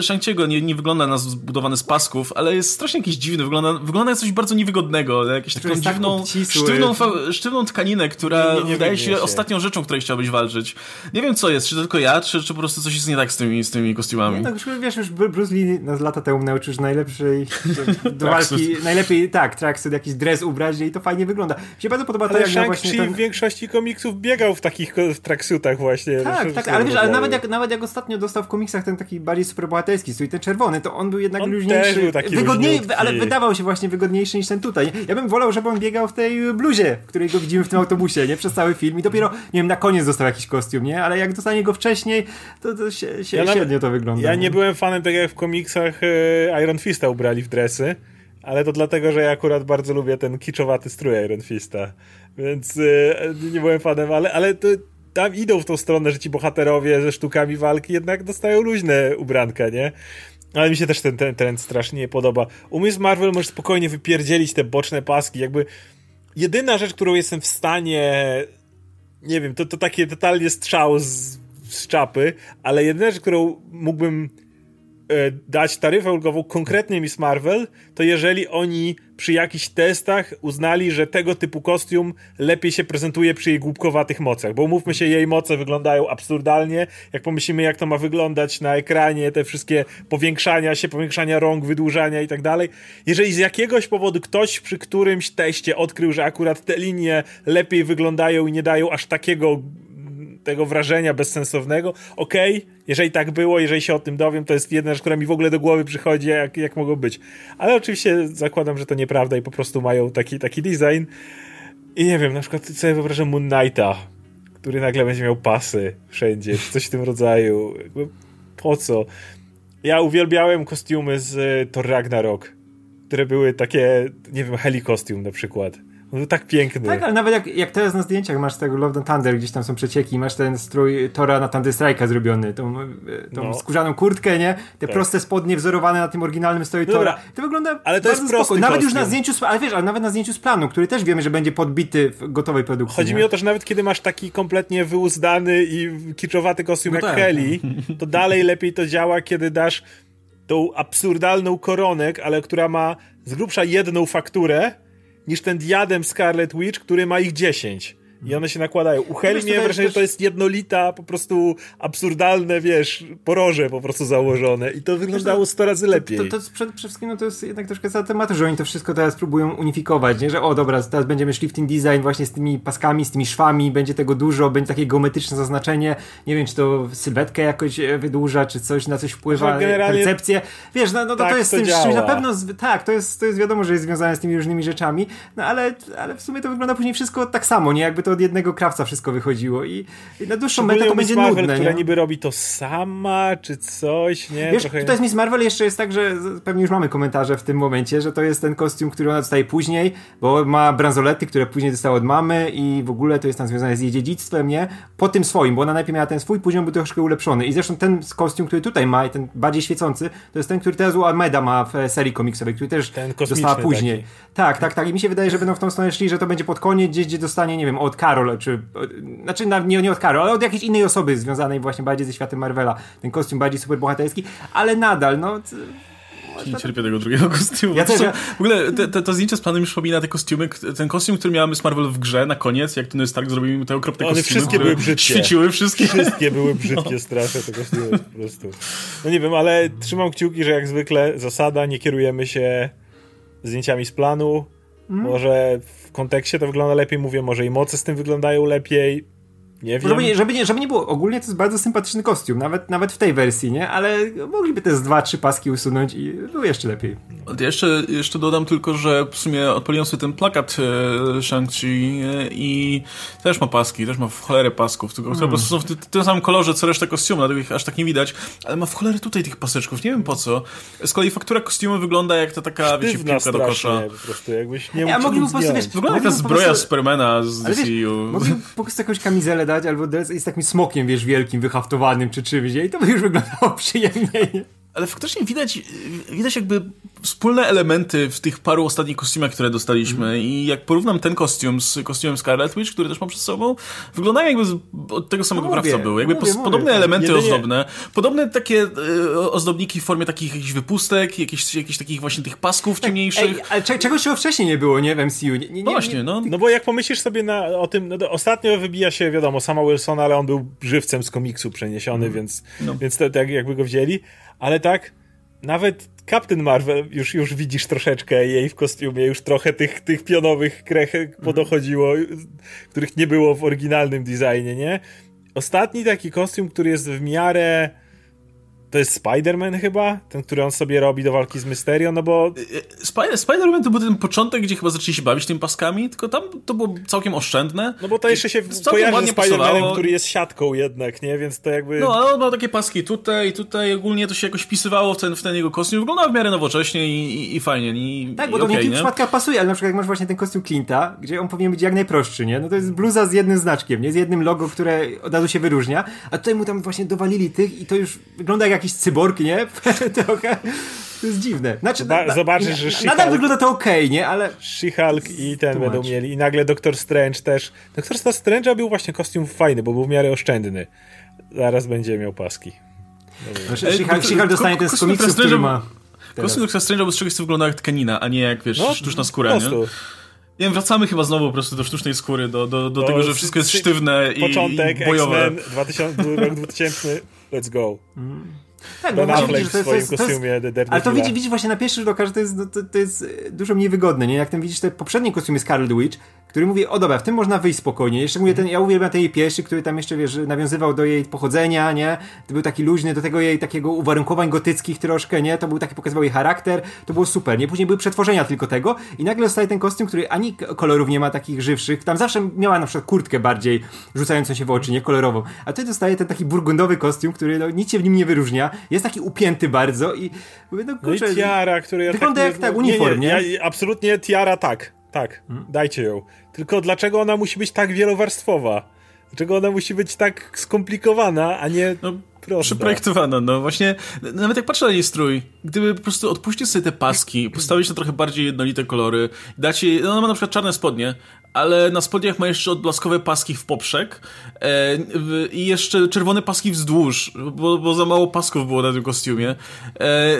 S1: Shang-Chi'ego nie, nie wygląda na zbudowany z pasków, ale jest strasznie jakiś dziwny, wygląda, wygląda jak coś bardzo niewygodnego, jakąś taką tak dziwną, sztywną, sztywną tkaninę, która nie, nie wydaje się, się, ostatnią rzeczą, której chciałbyś walczyć. Nie wiem co jest, czy to tylko ja, czy, czy po prostu coś jest nie tak z tymi, z tymi kostiumami. Nie,
S3: tak, wiesz, już Bruce Lee nas lata temu nauczył, że najlepszej [laughs] do walki, najlepiej, tak, tracksuit, jakiś dres ubrać i to fajnie wygląda wygląda. Mi się bardzo podoba
S2: ale
S3: to, jak właśnie
S2: ten... w większości komiksów biegał w takich tracksuitach właśnie.
S3: Tak, tak, ale wiesz, ale nawet jak, nawet jak ostatnio dostał w komiksach ten taki bardziej superbohaterski strój, ten czerwony, to on był jednak on luźniejszy. Był taki wygodniej, ale wydawał się właśnie wygodniejszy niż ten tutaj. Ja bym wolał, żeby on biegał w tej bluzie, w której go widzimy w tym autobusie, nie? Przez cały film i dopiero, nie wiem, na koniec dostał jakiś kostium, nie? Ale jak dostanie go wcześniej, to, to się, się, ja średnio to wygląda.
S2: Ja nie byłem fanem tak jak w komiksach e, Iron Fista ubrali w dresy ale to dlatego, że ja akurat bardzo lubię ten kiczowaty strój Iron Fista, więc yy, nie byłem fanem, ale, ale to tam idą w tą stronę, że ci bohaterowie ze sztukami walki jednak dostają luźne ubranka, nie? Ale mi się też ten, ten trend strasznie nie podoba. U Miss Marvel możesz spokojnie wypierdzielić te boczne paski, jakby jedyna rzecz, którą jestem w stanie nie wiem, to, to takie totalnie strzał z, z czapy, ale jedyna rzecz, którą mógłbym dać taryfę ulgową konkretnie Miss Marvel, to jeżeli oni przy jakichś testach uznali, że tego typu kostium lepiej się prezentuje przy jej głupkowatych mocach, bo umówmy się, jej moce wyglądają absurdalnie, jak pomyślimy jak to ma wyglądać na ekranie, te wszystkie powiększania się, powiększania rąk, wydłużania i tak dalej. Jeżeli z jakiegoś powodu ktoś przy którymś teście odkrył, że akurat te linie lepiej wyglądają i nie dają aż takiego tego wrażenia bezsensownego. Okej, okay, jeżeli tak było, jeżeli się o tym dowiem, to jest jedna rzecz, która mi w ogóle do głowy przychodzi, jak, jak mogą być. Ale oczywiście zakładam, że to nieprawda i po prostu mają taki, taki design. I nie wiem, na przykład sobie wyobrażam Moon Knighta, który nagle będzie miał pasy wszędzie, czy coś w tym rodzaju. Jakby po co? Ja uwielbiałem kostiumy z Thor Ragnarok, które były takie, nie wiem, heli kostium na przykład był tak piękny.
S3: Tak, ale nawet jak, jak teraz na zdjęciach masz tego Love Thunder, gdzieś tam są przecieki, masz ten strój Tora na Thunder Strike'a zrobiony, tą, e, tą no. skórzaną kurtkę, nie? Te tak. proste spodnie wzorowane na tym oryginalnym stroju Tora. To wygląda ale to jest spoko. Nawet kostium. już na zdjęciu, ale wiesz, ale nawet na zdjęciu z planu, który też wiemy, że będzie podbity w gotowej produkcji.
S2: Chodzi
S3: nie?
S2: mi o to, że nawet kiedy masz taki kompletnie wyuzdany i kiczowaty kostium no jak tak. Heli, to [laughs] dalej lepiej to działa, kiedy dasz tą absurdalną koronek, ale która ma z grubsza jedną fakturę, niż ten diadem Scarlet Witch, który ma ich 10. I one się nakładają. U Heli miałem wrażenie, że to jest jednolita, po prostu absurdalne, wiesz, poroże po prostu założone. I to wyglądało 100 razy lepiej.
S3: To, to, to przede wszystkim no to jest jednak troszkę za tematu, że oni to wszystko teraz próbują unifikować, nie? Że o dobra, teraz będziemy szli w ten design właśnie z tymi paskami, z tymi szwami, będzie tego dużo, będzie takie geometryczne zaznaczenie. Nie wiem, czy to sylwetkę jakoś e, wydłuża, czy coś na coś wpływa, generalnie... percepcję. Wiesz, no, no to, tak to jest z tym, czymś na pewno, tak, to jest, to jest wiadomo, że jest związane z tymi różnymi rzeczami, no ale, ale w sumie to wygląda później wszystko tak samo, nie? Jakby to od jednego krawca wszystko wychodziło i, i na dłuższą metę to będzie
S2: Marvel,
S3: nudne.
S2: która nie? niby robi to sama, czy coś, nie?
S3: Wiesz, Trochę... tutaj jest Miss Marvel jeszcze jest tak, że pewnie już mamy komentarze w tym momencie, że to jest ten kostium, który ona dostaje później, bo ma bransolety, które później dostała od mamy i w ogóle to jest tam związane z jej dziedzictwem, nie? Po tym swoim, bo ona najpierw miała ten swój, później był troszkę ulepszony i zresztą ten kostium, który tutaj ma i ten bardziej świecący, to jest ten, który teraz u Almeda ma w serii komiksowej, który też dostała później. Taki. Tak, tak, tak i mi się wydaje, że będą w tą stronę szli, że to będzie pod koniec, gdzieś gdzie dostanie, nie wiem, od Karol, czy znaczy nie, nie od Karol, ale od jakiejś innej osoby związanej właśnie bardziej ze światem Marvela. Ten kostium bardziej superbohaterski, ale nadal, no
S1: nie cierpię tego drugiego [laughs] kostiumu. Ja też, ja... W ogóle te, te, to zdjęcie z panem mi przypomina te kostiumy, ten kostium, który miałem z Marvel w grze na koniec, jak Tony Stark zrobił mi te okropne One kostiumy.
S2: wszystkie były brzydkie.
S1: Świeciły wszystkie.
S2: Wszystkie były [laughs] brzydkie, no. straszne te kostiumy po prostu. No nie wiem, ale trzymam kciuki, że jak zwykle zasada, nie kierujemy się zdjęciami z planu. Hmm? Może w kontekście to wygląda lepiej, mówię, może i moce z tym wyglądają lepiej nie wiem.
S3: Żeby nie, żeby, nie, żeby nie było, ogólnie to jest bardzo sympatyczny kostium, nawet, nawet w tej wersji, nie? Ale mogliby te z dwa, trzy paski usunąć i było jeszcze lepiej.
S1: Ja jeszcze, jeszcze dodam tylko, że w sumie odpaliłem sobie ten plakat e, Shang-Chi e, i też ma paski, też ma w cholerę pasków, tylko które po prostu są w, tym samym kolorze, co reszta kostiumu, dlatego ich aż tak nie widać, ale ma w cholerę tutaj tych paseczków, nie wiem po co. Z kolei faktura kostiumu wygląda jak ta taka, wiecie, piłka do kosza.
S2: po prostu, jakbyś nie
S3: ja mogliby po prostu, wiesz,
S1: Wygląda jak ta zbroja prostu... Supermana z DCU.
S3: Mogliby po prostu jakąś kamizelę albo jest takim smokiem, wiesz, wielkim, wyhaftowanym czy czymś, i to by już wyglądało [laughs] przyjemniej
S1: ale faktycznie widać, widać jakby wspólne elementy w tych paru ostatnich kostiumach, które dostaliśmy mm. i jak porównam ten kostium z kostiumem Scarlet Witch, który też mam przed sobą, wyglądają jakby z, od tego samego no krawca były. Jakby mówię, podobne mówię, elementy jedynie... ozdobne, podobne takie e, ozdobniki w formie takich jakichś wypustek, jakichś, jakichś takich właśnie tych pasków tak, ciemniejszych. Ej,
S3: ale czegoś czego wcześniej nie było, nie w MCU. Nie, nie,
S1: no właśnie, no.
S2: No bo jak pomyślisz sobie na, o tym, no ostatnio wybija się, wiadomo, sama Wilsona, ale on był żywcem z komiksu przeniesiony, mm. więc, no. więc to, tak jakby go wzięli, ale tak nawet Captain Marvel już, już widzisz troszeczkę jej w kostiumie, już trochę tych, tych pionowych krechek podochodziło, których nie było w oryginalnym designie, nie? Ostatni taki kostium, który jest w miarę to jest Spider-Man chyba? Ten, który on sobie robi do walki z Mysterio, no bo...
S1: Spider- Spider-Man to był ten początek, gdzie chyba zaczęli się bawić tymi paskami, tylko tam to było całkiem oszczędne.
S2: No bo to jeszcze się kojarzy z Spider-Manem, który jest siatką jednak, nie? Więc to jakby...
S1: No, ale on miał takie paski tutaj, tutaj, ogólnie to się jakoś wpisywało w ten, w ten jego kostium. Wyglądał w miarę nowocześnie i, i, i fajnie. I,
S3: tak, bo
S1: i
S3: to
S1: okay,
S3: w
S1: niektórych
S3: przypadkach pasuje, ale na przykład jak masz właśnie ten kostium Clint'a, gdzie on powinien być jak najprostszy, nie? No to jest bluza z jednym znaczkiem, nie? Z jednym logo, które od razu się wyróżnia, a tutaj mu tam właśnie dowalili tych i to już wygląda jak jakiś cyborg, nie? [laughs] Trochę. To jest dziwne. Znaczy,
S2: Zoba zobaczysz, że
S3: Nadal hulk wygląda to ok, nie? Ale...
S2: She-Hulk i ten będą mieli. I nagle Doctor Strange też. Doctor Strange'a był właśnie kostium fajny, bo był w miarę oszczędny. Zaraz będzie miał paski.
S3: Znaczy, She-Hulk dostanie ten z komiksu, który ma...
S1: Kostium Doctor Strange'a był z czegoś, co wygląda jak tkanina, a nie jak, wiesz, no, sztuczna skóra, nie? Nie wiem, wracamy chyba znowu po prostu do sztucznej skóry, do, do, do tego, że wszystko jest sztywne i,
S2: początek,
S1: i bojowe.
S2: Początek, 2000, rok 2000, let's go. Mm.
S3: Tak, ben
S2: Affleck widzisz, w swoim to jest, kostiumie
S3: to jest, Ale to widzisz, widzisz właśnie na pierwszy rzut oka, że to jest, no, to, to jest dużo mniej wygodne, nie? Jak ten widzisz te poprzednie kostiumy Scarlet Witch, który mówi, o dobra, w tym można wyjść spokojnie. Jeszcze mówię, ten, ja uwielbiam ten jej pierwszy, który tam jeszcze, wiesz, nawiązywał do jej pochodzenia, nie? To był taki luźny, do tego jej takiego uwarunkowań gotyckich troszkę, nie? To był taki, pokazywał jej charakter, to było super, nie? Później były przetworzenia tylko tego i nagle zostaje ten kostium, który ani kolorów nie ma takich żywszych, tam zawsze miała na przykład kurtkę bardziej rzucającą się w oczy, nie? Kolorową. A tutaj dostaje ten taki burgundowy kostium, który no, nic się w nim nie wyróżnia, jest taki upięty bardzo i mówię, no
S2: kurczę, no i tiara, który ja
S3: Wygląda tak, jak tak, uniform, nie?
S2: nie? Ja, absolutnie tiara tak. Tak, hmm? dajcie ją. Tylko dlaczego ona musi być tak wielowarstwowa? Dlaczego ona musi być tak skomplikowana, a nie no, prosta?
S1: Przeprojektowana, no właśnie. Nawet jak patrzę na jej strój, gdyby po prostu odpuścić sobie te paski, postawić na trochę bardziej jednolite kolory, dać jej, no ona ma na przykład czarne spodnie, ale na spodniach ma jeszcze odblaskowe paski w poprzek e, w, i jeszcze czerwone paski wzdłuż, bo, bo za mało pasków było na tym kostiumie. E,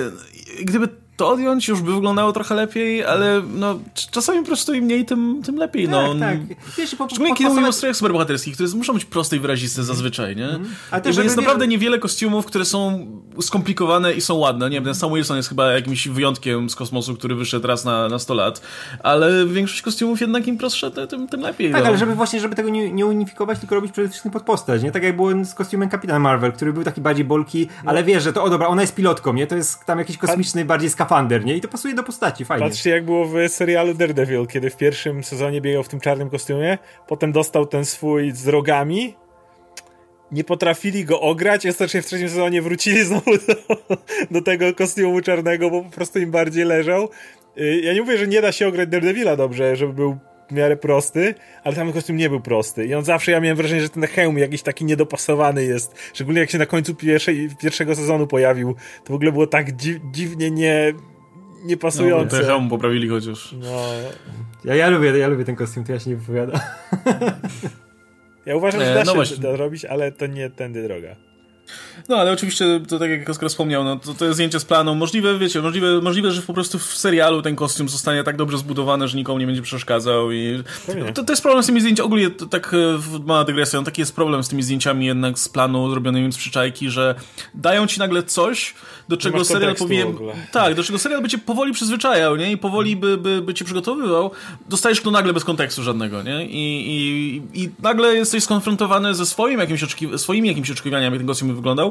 S1: gdyby to odjąć już by wyglądało trochę lepiej, ale no, czasami po prostu im mniej, tym, tym lepiej. No.
S3: Tak, tak. Wiesz,
S1: po, Szczególnie kiedy mówimy o strojach superbohaterskich, które muszą być proste i wyraziste zazwyczaj, nie? Mm. A też, jest naprawdę niewiele kostiumów, które są skomplikowane i są ładne. Nie wiem, ten Sam Wilson jest chyba jakimś wyjątkiem z kosmosu, który wyszedł raz na, na 100 lat, ale większość kostiumów jednak im prostsze, tym, tym lepiej.
S3: Tak,
S1: no.
S3: ale żeby właśnie, żeby tego nie, nie, unifikować, tylko robić przede wszystkim pod postać, nie? Tak jak było z kostiumem Kapitana Marvel, który był taki bardziej bolki, no. ale wiesz, że to, o dobra, ona jest pilotką, nie? To jest tam jakiś kosmiczny, bardziej skafander skafander, nie? I to pasuje do postaci, fajnie.
S2: Patrzcie, jak było w serialu Daredevil, kiedy w pierwszym sezonie biegał w tym czarnym kostiumie, potem dostał ten swój z rogami, nie potrafili go ograć, ostatecznie w trzecim sezonie wrócili znowu do, do tego kostiumu czarnego, bo po prostu im bardziej leżał. Y, ja nie mówię, że nie da się ograć Daredevila dobrze, żeby był w miarę prosty, ale tam kostium nie był prosty. I on zawsze, ja miałem wrażenie, że ten hełm jakiś taki niedopasowany jest. Szczególnie jak się na końcu pierwszej, pierwszego sezonu pojawił, to w ogóle było tak dzi dziwnie nie, niepasujące.
S1: No, ten hełm poprawili chociaż. No.
S3: Ja, ja, lubię, ja lubię ten kostium, to ja się nie wypowiadam.
S2: ja uważam, że e, da no się właśnie. to robić, ale to nie tędy droga.
S1: No, ale oczywiście, to tak jak Oskar wspomniał, no, to, to jest zdjęcie z planu. Możliwe, wiecie, możliwe, możliwe, że po prostu w serialu ten kostium zostanie tak dobrze zbudowany, że nikomu nie będzie przeszkadzał i to, to jest problem z tymi zdjęciami, ogólnie to, tak e, mała dygresja, no, taki jest problem z tymi zdjęciami jednak z planu zrobionymi z przyczajki, że dają ci nagle coś, do czego serial powinien... Tak, do czego serial by cię powoli przyzwyczajał, nie? I powoli by, by, by cię przygotowywał. Dostajesz to nagle bez kontekstu żadnego, nie? I, i, i nagle jesteś skonfrontowany ze swoim jakimś oczekiw swoimi jakimiś oczekiwaniami, jak ten kostium wyglądał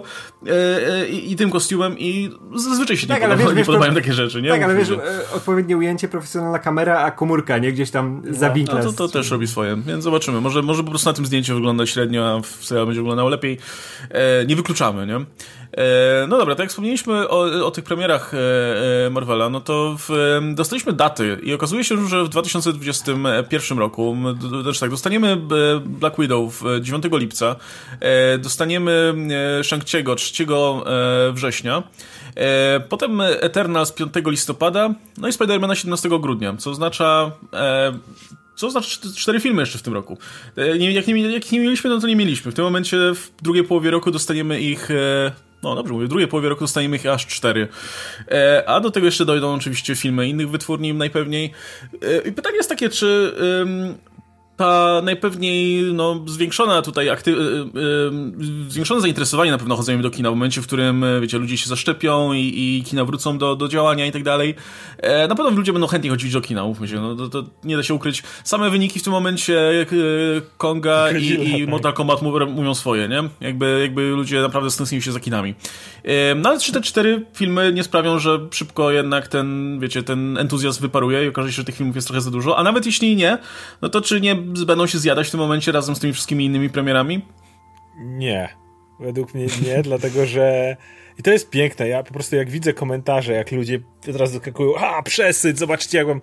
S1: e, e, i, tym kostiumem i zazwyczaj się tak, nie, podoba, wiesz, nie podobają takie rzeczy, nie?
S3: Tak, ale wiesz, e, odpowiednie ujęcie, profesjonalna kamera, a komórka, nie? Gdzieś tam no, zawinkla.
S1: No, to, to też robi swoje, więc zobaczymy. Może, może po prostu na tym zdjęciu wygląda średnio, a w serialu będzie wyglądało lepiej. Nie wykluczamy, nie? E, no dobra, tak jak wspomnieliśmy o, o tych premierach e, e, Marvela, no to w, dostaliśmy daty i okazuje się, że w 2021 roku, znaczy tak, dostaniemy Black Widow 9 lipca, dostaniemy Shang-Chi'ego 3 września, potem Eternals 5 listopada, no i Spidermana 17 grudnia, co oznacza co znaczy cztery filmy jeszcze w tym roku. Jak nie, jak nie mieliśmy, no to nie mieliśmy. W tym momencie w drugiej połowie roku dostaniemy ich no dobrze mówię, w drugiej połowie roku dostaniemy ich aż cztery. E, a do tego jeszcze dojdą oczywiście filmy innych wytwórni najpewniej. E, I pytanie jest takie, czy ta najpewniej no, zwiększona tutaj akty- yy, yy, zwiększone zainteresowanie na pewno chodzeniem do kina w momencie, w którym wiecie, ludzie się zaszczepią i, i kina wrócą do, do działania i tak dalej. E, na pewno ludzie będą chętnie chodzić do kina, mówmy się, no, to, to nie da się ukryć. Same wyniki w tym momencie Konga i, i Mortal Kombat mówią swoje, nie? Jakby, jakby ludzie naprawdę stęsknili się za kinami. E, no ale czy te cztery filmy nie sprawią, że szybko jednak ten, wiecie, ten entuzjazm wyparuje i okaże się, że tych filmów jest trochę za dużo, a nawet jeśli nie, no to czy nie będą się zjadać w tym momencie razem z tymi wszystkimi innymi premierami?
S2: Nie. Według mnie nie, [laughs] dlatego że i to jest piękne. Ja po prostu jak widzę komentarze, jak ludzie od razu skakują, a przesyć, zobaczcie jak mam...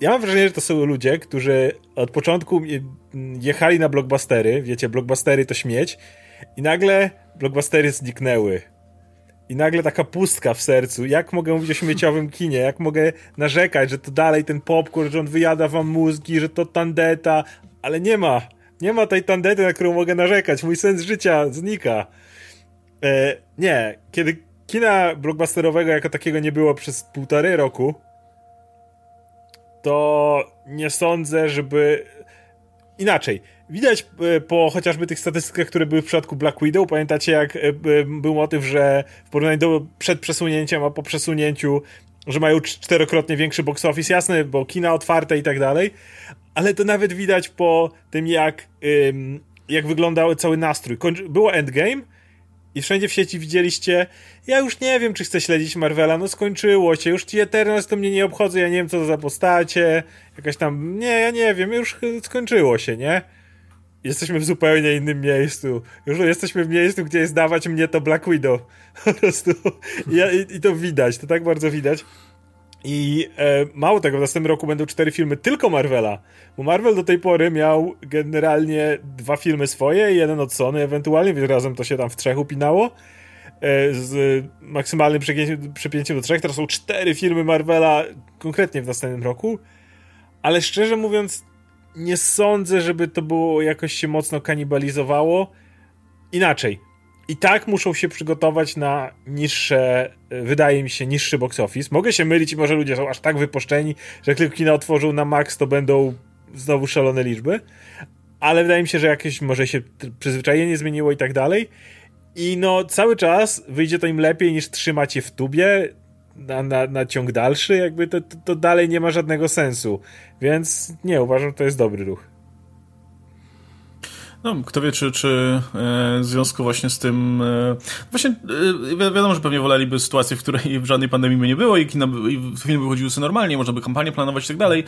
S2: Ja mam wrażenie, że to są ludzie, którzy od początku jechali na blockbustery, wiecie, blockbustery to śmieć i nagle blockbustery zniknęły. I nagle taka pustka w sercu. Jak mogę mówić o śmieciowym kinie? Jak mogę narzekać, że to dalej ten popcorn, że on wyjada wam mózgi, że to tandeta, ale nie ma. Nie ma tej tandety, na którą mogę narzekać. Mój sens życia znika. E, nie, kiedy kina blockbusterowego jako takiego nie było przez półtorej roku, to nie sądzę, żeby. Inaczej. Widać e, po chociażby tych statystykach, które były w przypadku Black Widow. Pamiętacie, jak e, był motyw, że w porównaniu do przed przesunięciem, a po przesunięciu, że mają czterokrotnie większy box office, jasne, bo kina otwarte i tak dalej, ale to nawet widać po tym, jak, jak wyglądał cały nastrój. Było Endgame, i wszędzie w sieci widzieliście, ja już nie wiem, czy chcę śledzić Marvela, no skończyło się, już ci Eternals to mnie nie obchodzą, ja nie wiem, co to za postacie, jakaś tam, nie, ja nie wiem, już skończyło się, nie? Jesteśmy w zupełnie innym miejscu. Już jesteśmy w miejscu, gdzie jest dawać mnie to Black Widow. [laughs] Po prostu. I, i to widać, to tak bardzo widać. I e, mało tego, w następnym roku będą cztery filmy tylko Marvela. Bo Marvel do tej pory miał generalnie dwa filmy swoje i jeden od Sony ewentualnie, więc razem to się tam w trzech upinało. E, z maksymalnym przepięciem do trzech. Teraz są cztery filmy Marvela konkretnie w następnym roku. Ale szczerze mówiąc, nie sądzę, żeby to było jakoś się mocno kanibalizowało. Inaczej i tak muszą się przygotować na niższe, wydaje mi się, niższy box office. Mogę się mylić i może ludzie są aż tak wypuszczeni, że jak tylko kina otworzą na max, to będą znowu szalone liczby. Ale wydaje mi się, że jakieś może się przyzwyczajenie zmieniło i tak dalej. I no cały czas wyjdzie to im lepiej niż trzymać je w tubie na, na, na ciąg dalszy. Jakby to, to, to dalej nie ma żadnego sensu. Więc nie, uważam, że to jest dobry ruch.
S1: No, kto wie, czy, czy e, w związku właśnie z tym. E, właśnie e, wi wiadomo, że pewnie woleliby sytuację, w której żadnej pandemii by nie było i, kina, i filmy wychodziły sobie normalnie, można by kampanię planować i tak dalej,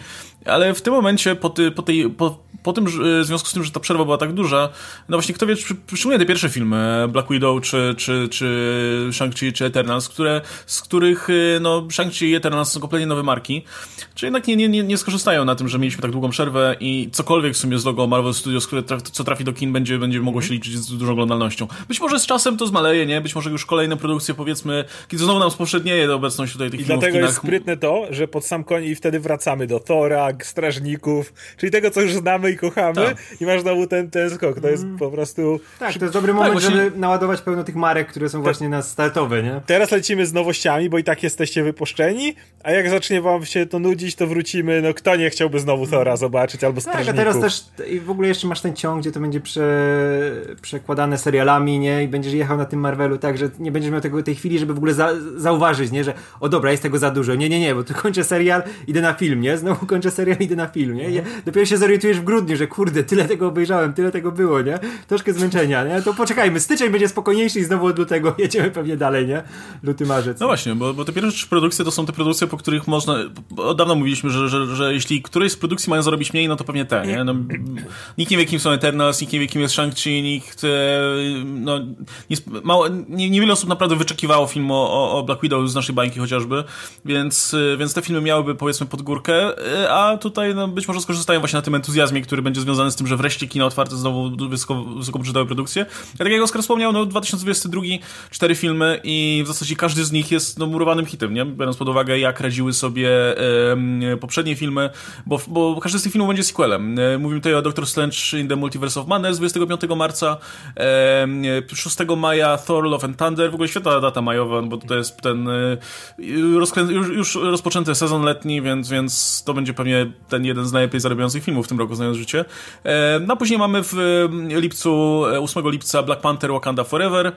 S1: ale w tym momencie, po, ty, po, tej, po, po tym, w związku z tym, że ta przerwa była tak duża, no właśnie kto wie, szczególnie te pierwsze filmy, Black Widow czy, czy, czy Shang-Chi czy Eternals, które, z których no, Shang-Chi i Eternals są kompletnie nowe marki, czy jednak nie, nie, nie skorzystają na tym, że mieliśmy tak długą przerwę i cokolwiek w sumie z logo Marvel Studios, które traf, co trafi do kin będzie, będzie mogło się liczyć z dużą oglądalnością. Być może z czasem to zmaleje, nie? Być może już kolejne produkcje, powiedzmy, kiedy znowu nam spowszednieje obecność tutaj tych I
S2: filmów dlatego jest sprytne to, że pod sam koniec i wtedy wracamy do Tora, Strażników, czyli tego, co już znamy i kochamy tak. i masz znowu ten, ten skok. To jest mm. po prostu...
S3: Tak, to jest dobry moment, tak, właśnie... żeby naładować pełno tych marek, które są tak. właśnie na startowe, nie?
S2: Teraz lecimy z nowościami, bo i tak jesteście wypuszczeni, a jak zacznie wam się to nudzić, to wrócimy, no kto nie chciałby znowu Tora zobaczyć, albo Strażników.
S3: Tak, a teraz też i w ogóle jeszcze masz ten ciąg, gdzie to będzie prze, przekładane serialami, nie? I będziesz jechał na tym Marvelu tak, że nie będziesz miał tego, tej chwili, żeby w ogóle za, zauważyć, nie? Że o dobra, jest tego za dużo. Nie, nie, nie, bo tu kończę serial, idę na film, nie? Znowu kończę serial, idę na film, nie? I dopiero się zorientujesz w grudniu, że kurde, tyle tego obejrzałem, tyle tego było, nie? Troszkę zmęczenia, nie? To poczekajmy, styczeń będzie spokojniejszy i znowu od lutego [laughs] jedziemy pewnie dalej, nie? Luty, marzec.
S1: No właśnie, bo, bo te pierwsze produkcje to są te produkcje, po których można... Od dawna mówiliśmy, że, że, że jeśli któreś z produkcji mają zarobić mniej, no to pewnie te, nie? No, nikt nie wie, kim są Eternals, nikt nie wie, kim jest Shang-Chi, nikt... E, no, nie, mało, nie, niewiele osób naprawdę wyczekiwało filmu o, o Black Widow z naszej bańki chociażby, więc, e, więc te filmy miałyby powiedzmy pod górkę, e, a tutaj no, być może skorzystają właśnie na tym entuzjazmie, który będzie związany z tym, że wreszcie kino otwarte znowu wysoko, wysokobudżetowe produkcje. Ja tak jak Oskar wspomniał, no 2022 cztery filmy i w zasadzie każdy z nich jest no, murowanym hitem, nie? Biorąc pod uwagę, jak radziły sobie poprzednie filmy, bo, bo każdy z tych filmów będzie sequelem. Mówimy tutaj o Doctor Strange in the Multiverse of of Madness 25 marca, 6 maja Thor Love and Thunder, w ogóle świetna data majowa, bo to jest ten już, już rozpoczęty sezon letni, więc, więc to będzie pewnie ten jeden z najlepiej zarabiających filmów w tym roku, znając życie. No a później mamy w lipcu, 8 lipca Black Panther Wakanda Forever,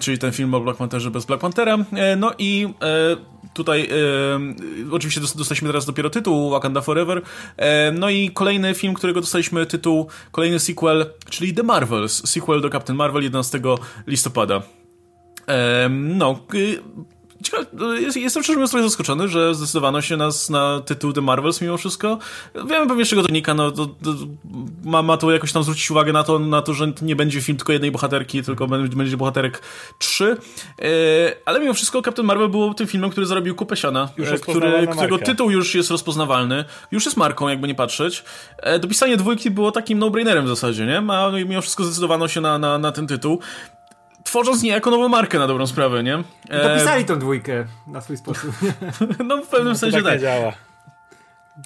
S1: czyli ten film o Black Pantherze bez Black Panthera. No i tutaj oczywiście dostaliśmy teraz dopiero tytuł Wakanda Forever. no i kolejny film, którego dostaliśmy tytuł, kolejny sequel, czyli The Marvels, sequel do Captain Marvel 11 listopada. no, Ciekawe, jestem szczerze mówiąc trochę zaskoczony, że zdecydowano się nas na tytuł The Marvels mimo wszystko. Wiemy pewnie z czego to wynika, no to, to, ma, ma to jakoś tam zwrócić uwagę na to, na to, że nie będzie film tylko jednej bohaterki, tylko będzie, będzie bohaterek trzy. E, ale mimo wszystko Captain Marvel był tym filmem, który zarobił kupę siana, e, który, którego tytuł już jest rozpoznawalny, już jest marką, jakby nie patrzeć. E, dopisanie dwójki było takim no-brainerem w zasadzie, nie? A mimo wszystko zdecydowano się na, na, na ten tytuł tworząc niejako nową markę na dobrą sprawę, nie?
S3: E... Dopisali tą dwójkę na swój sposób. [laughs]
S1: no w pewnym
S2: no,
S1: sensie
S2: tak.
S1: tak.
S2: Nie działa.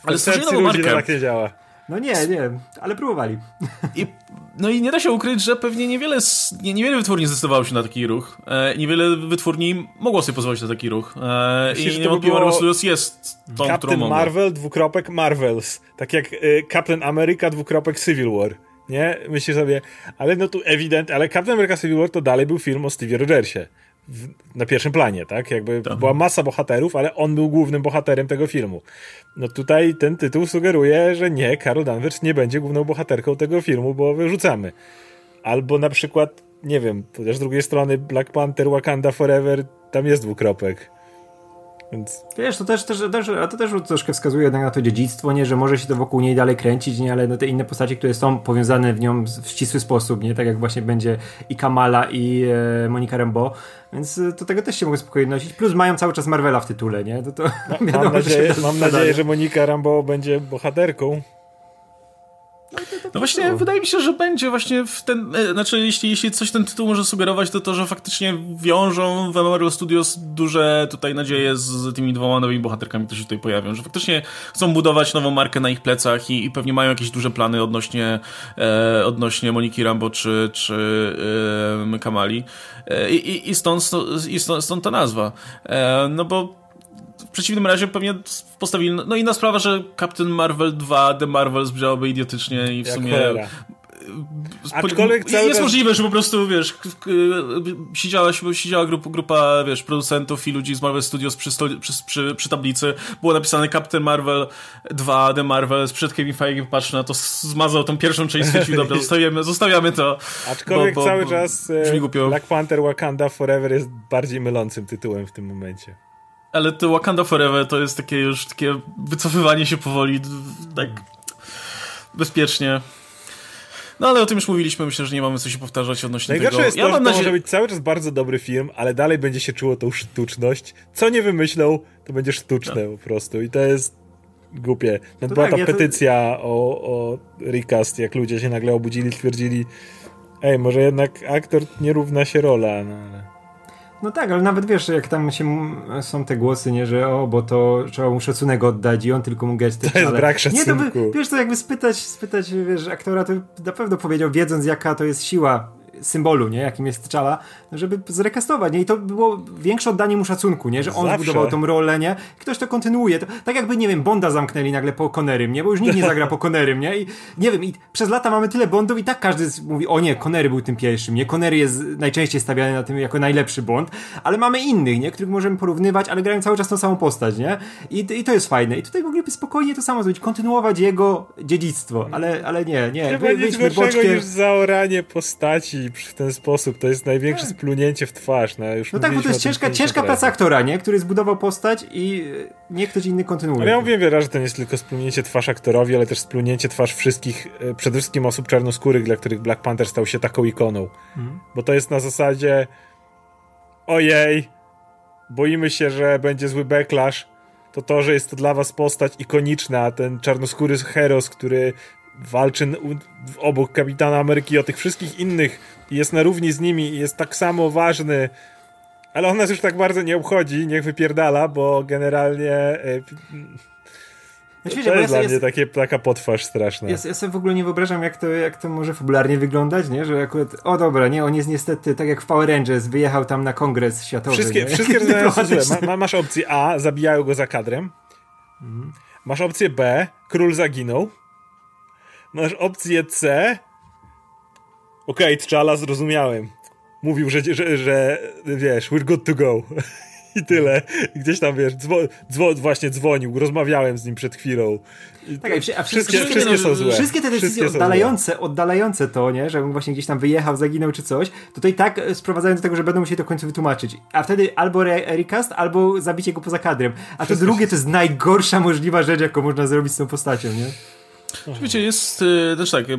S1: Ale stworzyli nową markę.
S2: tak nie działa.
S3: No nie, nie, ale próbowali.
S1: I, no i nie da się ukryć, że pewnie niewiele, nie, niewiele wytwórni zdecydowało się na taki ruch. E, niewiele wytwórni mogło sobie pozwolić na taki ruch. E, I niewątpliwie Marvel Studios jest tą,
S2: Captain
S1: którą
S2: Marvel, dwukropek Marvels. Tak jak y, Captain America, dwukropek Civil War nie? Myślisz sobie, ale no tu ewident, ale Captain America Civil War to dalej był film o Stevie Rogersie. W, na pierwszym planie, tak? Jakby tak. była masa bohaterów, ale on był głównym bohaterem tego filmu. No tutaj ten tytuł sugeruje, że nie, Carol Danvers nie będzie główną bohaterką tego filmu, bo wyrzucamy. Albo na przykład, nie wiem, chociaż z drugiej strony Black Panther, Wakanda Forever, tam jest dwukropek. Więc...
S3: Wiesz, to też, też, też, a to też troszkę wskazuje na to dziedzictwo, nie, że może się to wokół niej dalej kręcić, nie, ale no te inne postacie, które są powiązane w nią w ścisły sposób, nie, tak jak właśnie będzie i Kamala i e, Monika Rambeau, więc e, to tego też się mogę spokojnie nosić, plus mają cały czas Marvela w tytule, nie, to, to
S2: no, [laughs] wiadomo, mam nadzieję, mam nadzieję, że Monika Rambeau będzie bohaterką.
S1: No, właśnie, wydaje mi się, że będzie właśnie w ten. E, znaczy, jeśli, jeśli coś ten tytuł może sugerować, to to, że faktycznie wiążą w Marvel Studios duże tutaj nadzieje z tymi dwoma nowymi bohaterkami, które się tutaj pojawią. Że faktycznie chcą budować nową markę na ich plecach i, i pewnie mają jakieś duże plany odnośnie, e, odnośnie Moniki Rambo czy, czy e, Kamali. E, i, i, stąd, stąd, stąd ta nazwa. E, no bo przeciwnym razie pewnie postawili. No inna sprawa, że Captain Marvel 2 The Marvels brzmiałoby idiotycznie i w
S2: Jak
S1: sumie.
S2: Cholera. Aczkolwiek cały
S1: jest możliwe, że po prostu, wiesz, siedziała, siedziała grupa, grupa, wiesz, producentów i ludzi z Marvel Studios przy, stoli, przy, przy, przy, tablicy, było napisane Captain Marvel 2, The Marvels, przed Kevin Feige patrz na to, zmazał tą pierwszą część, stwierdził, dobra, [laughs] zostawiamy, zostawiamy to.
S2: Aczkolwiek
S1: bo, bo,
S2: cały czas e, Black Panther Wakanda Forever jest bardziej mylącym tytułem w tym momencie.
S1: Ale to Wakanda Forever to jest takie już takie wycofywanie się powoli, tak bezpiecznie. No ale o tym już mówiliśmy, myślę, że nie mamy co się powtarzać odnośnie
S2: Najgorsze
S1: tego.
S2: jest to, ja że to może być cały czas bardzo dobry film, ale dalej będzie się czuło tą sztuczność. Co nie wymyślą, to będzie sztuczne no. po prostu i to jest głupie. No była tak, ta ja petycja to... o, o recast, jak ludzie się nagle obudzili, stwierdzili ej, może jednak aktor nie równa się rola, no ale...
S3: No tak, ale nawet wiesz, jak tam się są te głosy, nie, że o, bo to trzeba mu szacunek oddać i on tylko mógł grać
S2: te To jest brak szacunku.
S3: Nie, to by, wiesz, to jakby spytać, spytać, wiesz, aktora, to na pewno powiedział, wiedząc jaka to jest siła symbolu, nie, jakim jest T'Challa, żeby zrekastować, nie, i to było większe oddanie mu szacunku, nie, że on Zawsze. zbudował tą rolę, nie, ktoś to kontynuuje, to, tak jakby, nie wiem, Bonda zamknęli nagle po Connerym, nie, bo już nikt nie zagra po Connerym, nie, i nie wiem, i przez lata mamy tyle Bondów i tak każdy mówi, o nie, Connery był tym pierwszym, nie, Connery jest najczęściej stawiany na tym jako najlepszy Bond, ale mamy innych, nie, których możemy porównywać, ale grają cały czas tą samą postać, nie, i, i to jest fajne, i tutaj mogliby spokojnie to samo zrobić, kontynuować jego dziedzictwo, ale, ale nie, nie,
S2: wy, wyjdźmy boczkiem. niż zaoranie postaci w ten sposób, to jest największe tak. splunięcie w twarz. No, już
S3: no tak, bo to jest ciężka, ciężka praca aktora, nie? Który zbudował postać i niech ktoś inny kontynuuje.
S2: Ale ja mówię wiele, że to nie jest tylko splunięcie twarz aktorowi, ale też splunięcie twarz wszystkich, e, przede wszystkim osób czarnoskórych, dla których Black Panther stał się taką ikoną. Mhm. Bo to jest na zasadzie ojej, boimy się, że będzie zły backlash, to to, że jest to dla was postać ikoniczna, ten czarnoskóry heros, który walczy obok Kapitana Ameryki o tych wszystkich innych i jest na równi z nimi i jest tak samo ważny, ale on nas już tak bardzo nie obchodzi, niech wypierdala, bo generalnie... E, Znaczy, to jest dla mnie takie, taka potwarz straszna.
S3: Ja, ja, sobie w ogóle nie wyobrażam, jak to, jak to może fabularnie wyglądać, nie? Że akurat, o dobra, nie, on jest niestety, tak jak w Power Rangers, wyjechał tam na kongres światowy.
S2: Wszystkie,
S3: nie?
S2: wszystkie [laughs] rozwiązania Ma, masz opcję A, zabijają go za kadrem. Mhm. Masz opcję B, król zaginął. Masz opcję C. Okej, okay, T'Challa zrozumiałem. Mówił, że, że, że wiesz, we're good to go. [laughs] I tyle. Gdzieś tam, wiesz, dzwo, dzwo, właśnie dzwonił, rozmawiałem z nim przed chwilą.
S3: tak, a wszystkie, wszystkie, wszystkie, są złe. Wszystkie te decyzje wszystkie oddalające, oddalające to, nie, że on właśnie gdzieś tam wyjechał, zaginął czy coś, to i tak sprowadzają do tego, że będą musieli to w końcu wytłumaczyć. A wtedy albo recast, albo zabicie go poza kadrem. A to drugie to jest najgorsza możliwa rzecz, jaką można zrobić z tą postacią, nie?
S1: Wiecie, jest y, też tak, y,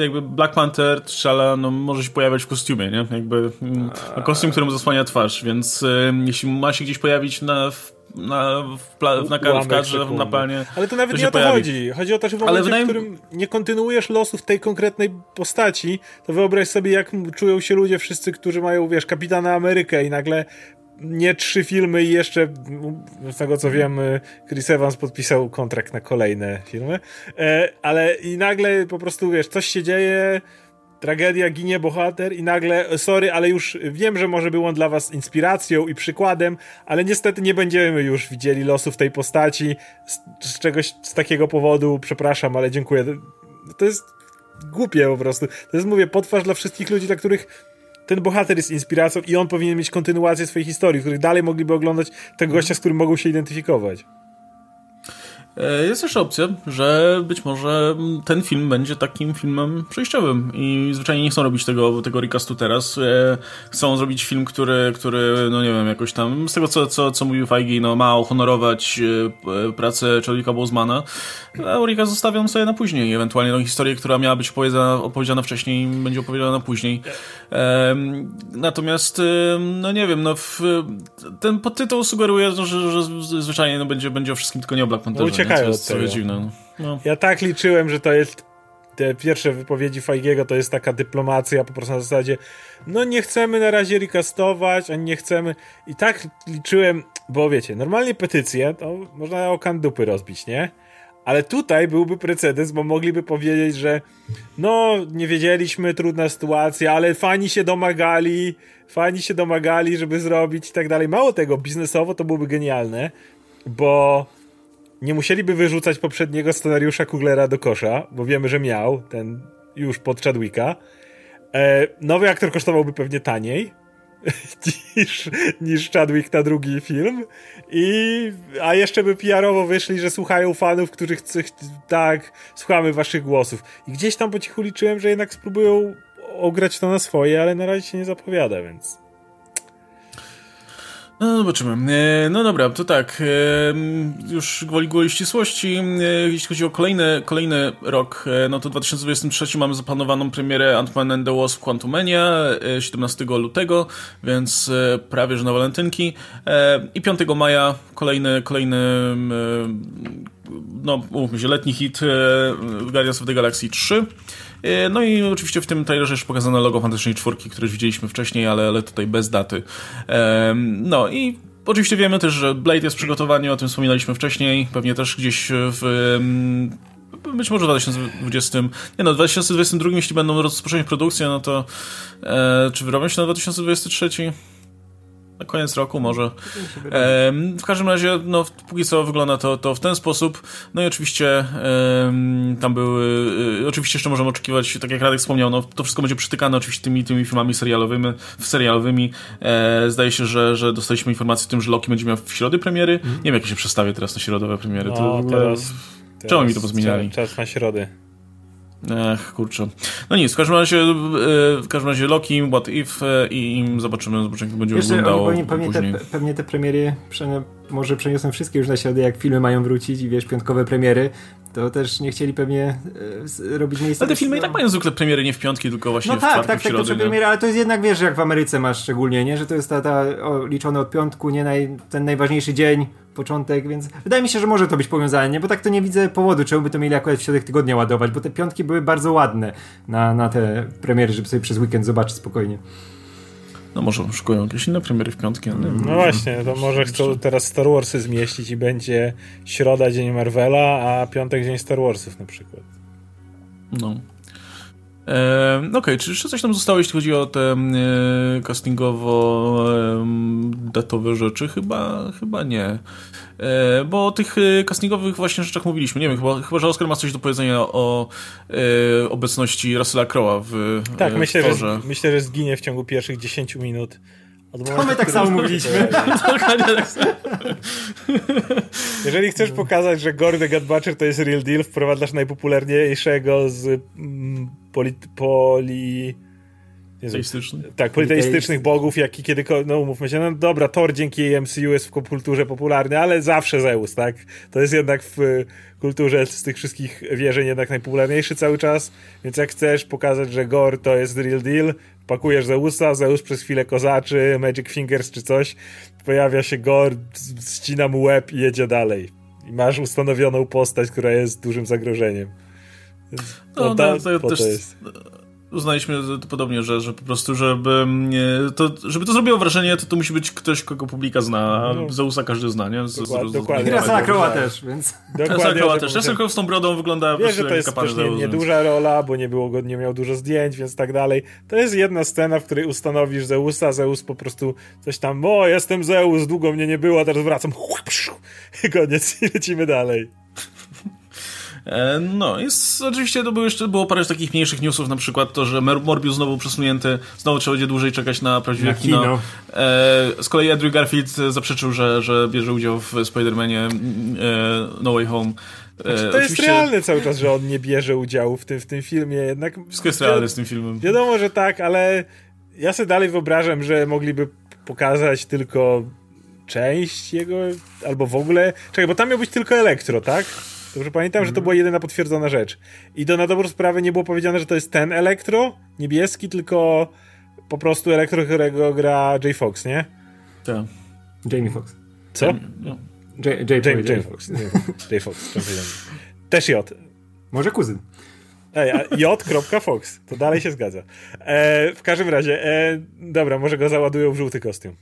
S1: jakby Black Panther, T'Challa, no może się pojawiać w kostiumie, nie? Jakby mm, kostium, któremu zasłania twarz, więc y, jeśli ma się gdzieś pojawić na na, w, pla, na, w kadrze, na planie.
S2: Ale to nawet to nie o to pojawi. chodzi. Chodzi o to, że w momencie, wydaje... w którym nie kontynuujesz losów tej konkretnej postaci, to wyobraź sobie, jak czują się ludzie wszyscy, którzy mają, wiesz, Kapitana Amerykę i nagle nie trzy filmy i jeszcze, z tego co wiem, Chris Evans podpisał kontrakt na kolejne filmy, e, ale i nagle po prostu, wiesz, coś się dzieje, tragedia, ginie bohater i nagle, sorry, ale już wiem, że może był on dla was inspiracją i przykładem, ale niestety nie będziemy już widzieli losów tej postaci z, z czegoś, z takiego powodu, przepraszam, ale dziękuję. To jest głupie po prostu. To jest, mówię, potwarz dla wszystkich ludzi, dla których ten bohater jest inspiracją i on powinien mieć kontynuację swojej historii, w których dalej mogliby oglądać tego gościa, z którym mogą się identyfikować.
S1: E, jest też opcja, że być może ten film będzie takim filmem przejściowym i zwyczajnie nie chcą robić tego, tego recastu teraz. E, chcą zrobić film, który, który no nie wiem, jakoś tam, z tego co, co, co mówił Feige, no ma uhonorować e, pracę Chadwicka Bosemana, a recast zostawiam sobie na później. Ewentualnie tą historię, która miała być opowiedziana, opowiedziana wcześniej, będzie opowiedziana później. Natomiast, no nie wiem, no w, ten podtytuł sugeruje, że, że zwyczajnie no, będzie, będzie o wszystkim, tylko nie o Black Pantherze
S2: uciekają od tego. Dziwne. No. no. Ja tak liczyłem, że to jest te pierwsze wypowiedzi Fajgiego to jest taka dyplomacja po prostu na zasadzie no nie chcemy na razie recastować, ani nie chcemy i tak liczyłem, bo wiecie, normalnie petycje to można o kandupy rozbić, nie? Ale tutaj byłby precedens, bo mogliby powiedzieć, że no, nie wiedzieliśmy, trudna sytuacja, ale fani się domagali, fani się domagali, żeby zrobić i tak dalej. Mało tego, biznesowo to byłoby genialne, bo nie musieliby wyrzucać poprzedniego scenariusza Kuglera do kosza, bo wiemy, że miał ten już pod Chadwicka. E, nowy aktor kosztowałby pewnie taniej [laughs] niż, niż Chadwick na drugi film. I, a jeszcze by PR-owo wyszli, że słuchają fanów, których tak, słuchamy waszych głosów. I gdzieś tam po cichu liczyłem, że jednak spróbują ograć to na swoje, ale na razie się nie zapowiada, więc
S1: no, zobaczymy. E, no dobra, to tak. E, już gwoli gwoli ścisłości. E, jeśli chodzi o kolejny, kolejny rok, no to w 2023 mamy zaplanowaną premierę Ant-Man and the Wasp Quantumania 17 lutego, więc prawie że na walentynki. I 5 maja kolejny, kolejny no, mówmy się, letni hit Guardians of the Galaxy 3. E, no i oczywiście w tym trailerze już pokazano logo Fantastycznej Czwórki, które już widzieliśmy wcześniej, ale, ale tutaj bez daty. No i Oczywiście wiemy też, że Blade jest w przygotowaniu, o tym wspominaliśmy wcześniej, pewnie też gdzieś w być może w 2020, nie no, w 2022, jeśli będą rozpocząć produkcję, no to e, czy wyrobią się na 2023? Na koniec roku może. w każdym razie, no, póki co wygląda to, to w ten sposób. No i oczywiście tam były, y, oczywiście jeszcze możemy oczekiwać, tak jak Radek wspomniał, no, to wszystko będzie przytykane oczywiście tymi, tymi filmami serialowymi, serialowymi. E, zdaje się, że, że dostaliśmy informację o tym, że Loki będzie miał w środę premiery. Mm. Nie wiem, jak się przestawię teraz na środowe premiery. No, to teraz, teraz, czemu mi to pozmieniali?
S2: Czas na środę.
S1: Ech, kurczę. No nic, w każdym razie, e, w każdym razie Loki, What If e, i zobaczymy, zobaczymy jak będzie Wiesz, wyglądało
S3: pewnie, pewnie, te, pewnie te premiery może przeniosą wszystkie już na środę, jak filmy mają wrócić i wiesz, piątkowe premiery, to też nie chcieli pewnie e, robić miejsca.
S1: Ale te filmy no. i tak mają zwykle premiery nie w piątki, tylko właśnie
S3: no
S1: w
S3: tak,
S1: czwartek,
S3: tak,
S1: w środę.
S3: Tak, tak, premiery, ale to jest jednak, wiesz, jak w Ameryce masz szczególnie, nie? Że to jest ta, ta o, liczone od piątku, nie? Naj, ten najważniejszy dzień, początek, więc wydaje mi się, że może to być powiązane, nie? Bo tak to nie widzę powodu, czemu by to mieli akurat w środek tygodnia ładować, bo te piątki były bardzo ładne na, na te premiery, żeby sobie przez weekend zobaczyć spokojnie.
S1: No może szukują jakieś inne premiery w piątki. No,
S2: no właśnie, to może chcą teraz Star Warsy zmieścić i będzie środa dzień Marvela, a piątek dzień Star Warsów na przykład.
S1: No. E, Okej, okay, czy jeszcze coś tam zostało, jeśli chodzi o te e, castingowo-datowe e, rzeczy? Chyba, chyba nie. E, bo o tych e, castingowych właśnie rzeczach mówiliśmy. Nie wiem, chyba, chyba że Oscar ma coś do powiedzenia o e, obecności Russella Crowe'a w
S2: Tak,
S1: w
S2: myślę, że, myślę, że zginie w ciągu pierwszych 10 minut.
S3: To my tak samo mówiliśmy. [laughs]
S2: Jeżeli chcesz pokazać, że Gordy God Butcher to jest real deal, wprowadzasz najpopularniejszego z mm, poli... poli
S1: Teistycznych?
S2: Tak, politeistycznych bogów, jaki kiedykolwiek, no umówmy się, no dobra, Thor dzięki MCU jest w kulturze popularny, ale zawsze Zeus, tak? To jest jednak w kulturze z tych wszystkich wierzeń jednak najpopularniejszy cały czas, więc jak chcesz pokazać, że Gore to jest real deal, pakujesz Zeusa, Zeus przez chwilę kozaczy, Magic Fingers czy coś, pojawia się Gore, ścina mu łeb i jedzie dalej. I masz ustanowioną postać, która jest dużym zagrożeniem.
S1: Więc no, no, to, to też... jest uznaliśmy to podobnie, że, że po prostu, żeby to, żeby to zrobiło wrażenie, to to musi być ktoś, kogo publika zna. No. Zeusa każdy zna, nie? Z,
S3: dokładnie. Z, dokładnie. Rasa Kroła też, więc...
S1: Rasa Kroła też. Rasa z tą brodą wygląda
S2: Wiesz, że to jest też nie, nieduża rola, bo nie było go, nie miał dużo zdjęć, więc tak dalej. To jest jedna scena, w której ustanowisz Zeusa, Zeus po prostu coś tam, o, jestem Zeus, długo mnie nie było, teraz wracam. [laughs] Koniec i lecimy dalej.
S1: E, no, jest oczywiście to było jeszcze było parę takich mniejszych newsów, na przykład to, że Morbius znowu przesunięty, znowu trzeba będzie dłużej czekać na prawdziwe na kino. kino. E, z kolei Andrew Garfield zaprzeczył, że, że bierze udział w Spider-Manie e, No Way Home.
S2: Znaczy, to Oczywiście... jest realne cały czas, że on nie bierze udziału w tym, w tym filmie. Jednak
S1: Wszystko jest realne z tym filmem.
S2: Wiadomo, że tak, ale ja sobie dalej wyobrażam, że mogliby pokazać tylko część jego, albo w ogóle. Czekaj, bo tam miał być tylko elektro, tak? Dobrze pamiętam, mm. że to była jedyna potwierdzona rzecz. I to na dobrą sprawę nie było powiedziane, że to jest ten elektro, niebieski, tylko po prostu elektro, którego gra J. Fox, nie?
S1: Tak.
S3: Jamie Fox.
S2: Co?
S3: No. J, J, J, J, Fox.
S2: J. Fox. [laughs] Też J.
S3: Może kuzyn.
S2: Ej, J.Fox. To dalej się zgadza. E, w każdym razie, e, dobra, może go załadują w żółty kostium.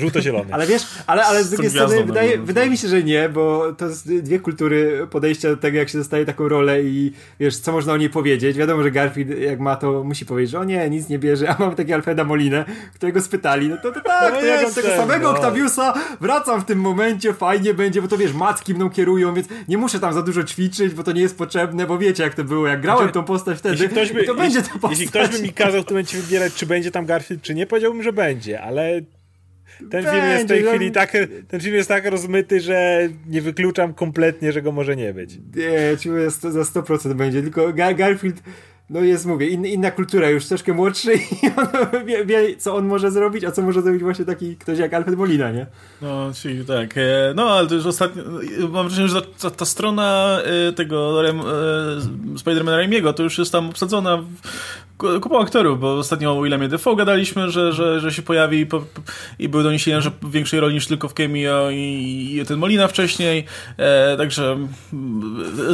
S2: Żółto-zielony.
S3: Ale wiesz, ale, ale z drugiej strony wydaje, wydaje mi się, że nie, bo to jest dwie kultury podejścia do tego, jak się dostaje taką rolę i wiesz, co można o niej powiedzieć. Wiadomo, że Garfield jak ma to, musi powiedzieć, że o nie, nic nie bierze, a mamy takiego Alfreda Molinę, którego spytali, no to, to tak, no to ja tego samego no. Octaviusa wracam w tym momencie, fajnie będzie, bo to wiesz, macki mną kierują, więc nie muszę tam za dużo ćwiczyć, bo to nie jest potrzebne, bo wiecie jak to było, jak grałem znaczy, tą postać wtedy, ktoś by, to będzie jeśli, ta postać.
S2: Jeśli ktoś by mi kazał w tym momencie wybierać, czy będzie tam Garfield, czy nie, powiedziałbym, że będzie, ale ten film jest w tej chwili tak, ten film jest tak rozmyty, że nie wykluczam kompletnie, że go może nie być.
S3: Nie, czuję za 100% będzie, tylko Garfield no jest, mówię, in, inna kultura, już troszkę młodszy [laughs] i on wie, wie, co on może zrobić, a co może zrobić właśnie taki ktoś jak Alfred Molina, nie?
S1: No, czyli tak. E, no, ale to już ostatnio, mam wrażenie, że ta, ta strona e, tego e, Spidermana Raimiego to już jest tam obsadzona kupą aktorów, bo ostatnio o Williamie Defoe gadaliśmy, że, że, że się pojawi po, i były doniesienia, że w większej roli niż tylko w cameo i, i ten Molina wcześniej, e, także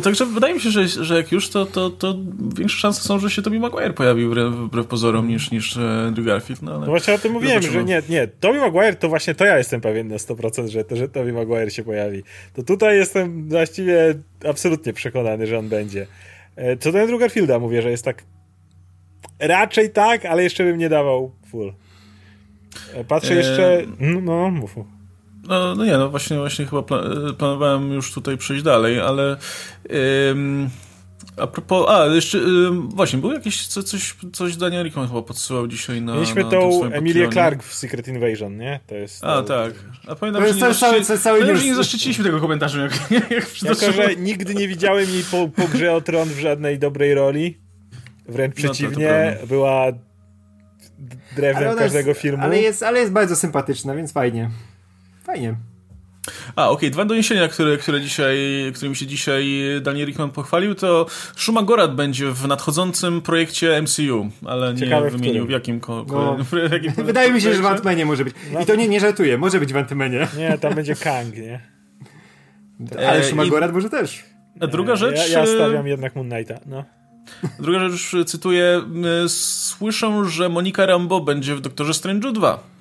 S1: także wydaje mi się, że, że jak już, to, to, to większe szanse są, że się Tobey Maguire pojawi wbrew pozorom niż, niż Andrew Garfield. No, ale
S2: no właśnie o tym mówiłem, że nie, nie, Tobey Maguire to właśnie to ja jestem pewien na 100%, że, to, że Tobey Maguire się pojawi. To tutaj jestem właściwie absolutnie przekonany, że on będzie. E, co do Andrew Garfielda mówię, że jest tak Raczej tak, ale jeszcze bym nie dawał full. E, patrzę e... jeszcze. No, no mów.
S1: No, no nie, no właśnie, właśnie chyba planowałem już tutaj przejść dalej, ale. Ym... A propos, a jeszcze właśnie, był jakieś coś, coś Daniel Rickman chyba podsyłał dzisiaj na
S2: Mieliśmy
S1: na
S2: tą Emilię Clark w Secret Invasion, nie? To jest
S1: A,
S2: to...
S1: tak. A pamiętam, to że, nie, cały, cały, cały nie zaszczyciliśmy tego komentarza, jak, [laughs] jak
S2: Jako, że nigdy nie widziałem jej po, po grze o tron w żadnej dobrej roli, Wręcz no przeciwnie, to, była drewnem każdego
S3: jest,
S2: filmu.
S3: Ale jest, ale jest bardzo sympatyczna, więc fajnie. Fajnie.
S1: A, okej, okay. dwa doniesienia, które, które dzisiaj, którymi się dzisiaj Daniel Rickman pochwalił, to Shuma Gorat będzie w nadchodzącym projekcie MCU, ale nie Ciekawe, wymienił w, w jakim, ko- no. [laughs]
S3: w jakim Wydaje mi się, że w Ant-Manie może być. I to nie, nie żartuję, może być w Ant-Manie.
S2: Nie, tam będzie Kang, nie?
S3: Ale Shuma Gorat może też.
S1: A druga rzecz...
S2: Ja, ja stawiam jednak Moon Knighta, no.
S1: Druga rzecz, cytuję, słyszę, że Monika Rambo będzie w Doktorze Strange 2.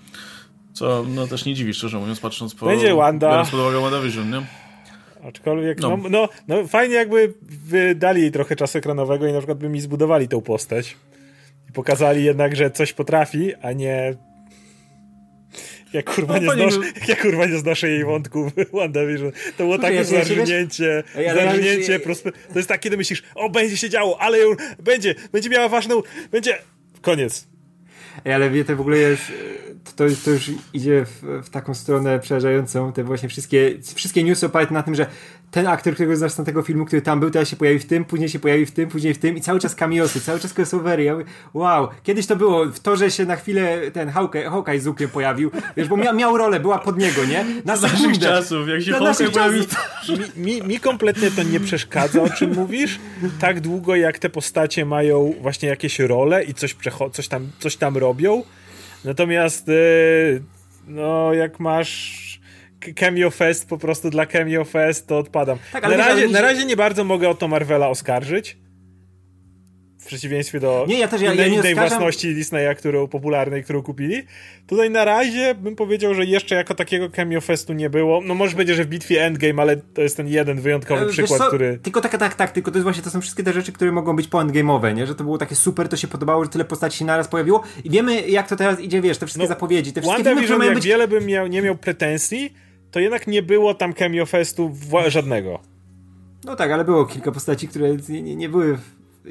S1: Co no też nie dziwi, szczerze mówiąc, patrząc po...
S2: Będzie Wanda.
S1: Biorąc pod uwagę WandaVision, nie?
S2: Aczkolwiek, no. No, no, no, fajnie jakby dali jej trochę czasu ekranowego i na przykład by mi zbudowali tą postać. I pokazali jednak, że coś potrafi, a nie jak kurwa, no, nie znoszę, jak kurwa nie znoszę jej wątków WandaVision. To było takie ja zarżnięcie, zarżnięcie, to jest takie, że myślisz, o, będzie się działo, ale ją, będzie, będzie miała ważną, będzie, koniec.
S3: Ej, ale wie, to w ogóle jest, to, to już idzie w, w, taką stronę przerażającą, te właśnie wszystkie, wszystkie newsy oparte na tym, że ten aktor, którego znasz z tego filmu, który tam był, teraz się pojawi w tym, później się pojawi w tym, później w tym i cały czas kamiosy, cały czas crossovery. Ja mówię, wow, kiedyś to było w to, że się na chwilę ten Hawkeye, Hawkeye z Luke'em pojawił, wiesz, bo miał, miał rolę, była pod niego, nie?
S1: Na naszych czasów, jak się na Hawkeye pojawi.
S2: Mi, mi, mi kompletnie to nie przeszkadza, o czym mówisz, tak długo jak te postacie mają właśnie jakieś role i coś, coś, tam, coś tam robią, natomiast yy, no jak masz Cameo Fest po prostu dla Cameo Fest, to odpadam. Tak, na, razie, na razie nie bardzo mogę o to Marvela oskarżyć. W przeciwieństwie do
S3: nie, ja też, ja,
S2: innej,
S3: ja
S2: innej własności Disneya, którą popularnej, którą kupili. Tutaj na razie bym powiedział, że jeszcze jako takiego cameo festu nie było. No może będzie, że w bitwie Endgame, ale to jest ten jeden wyjątkowy e, przykład, który...
S3: Tylko tak, tak, tak, tylko to jest właśnie, to są wszystkie te rzeczy, które mogą być po Endgame'owe, nie? Że to było takie super, to się podobało, że tyle postaci się naraz pojawiło i wiemy jak to teraz idzie, wiesz, te wszystkie no, zapowiedzi, te wszystkie
S2: filmy, które mają być... wiele bym miał, nie miał pretensji, to jednak nie było tam cameo festu żadnego.
S3: No tak, ale było kilka postaci, które nie, nie były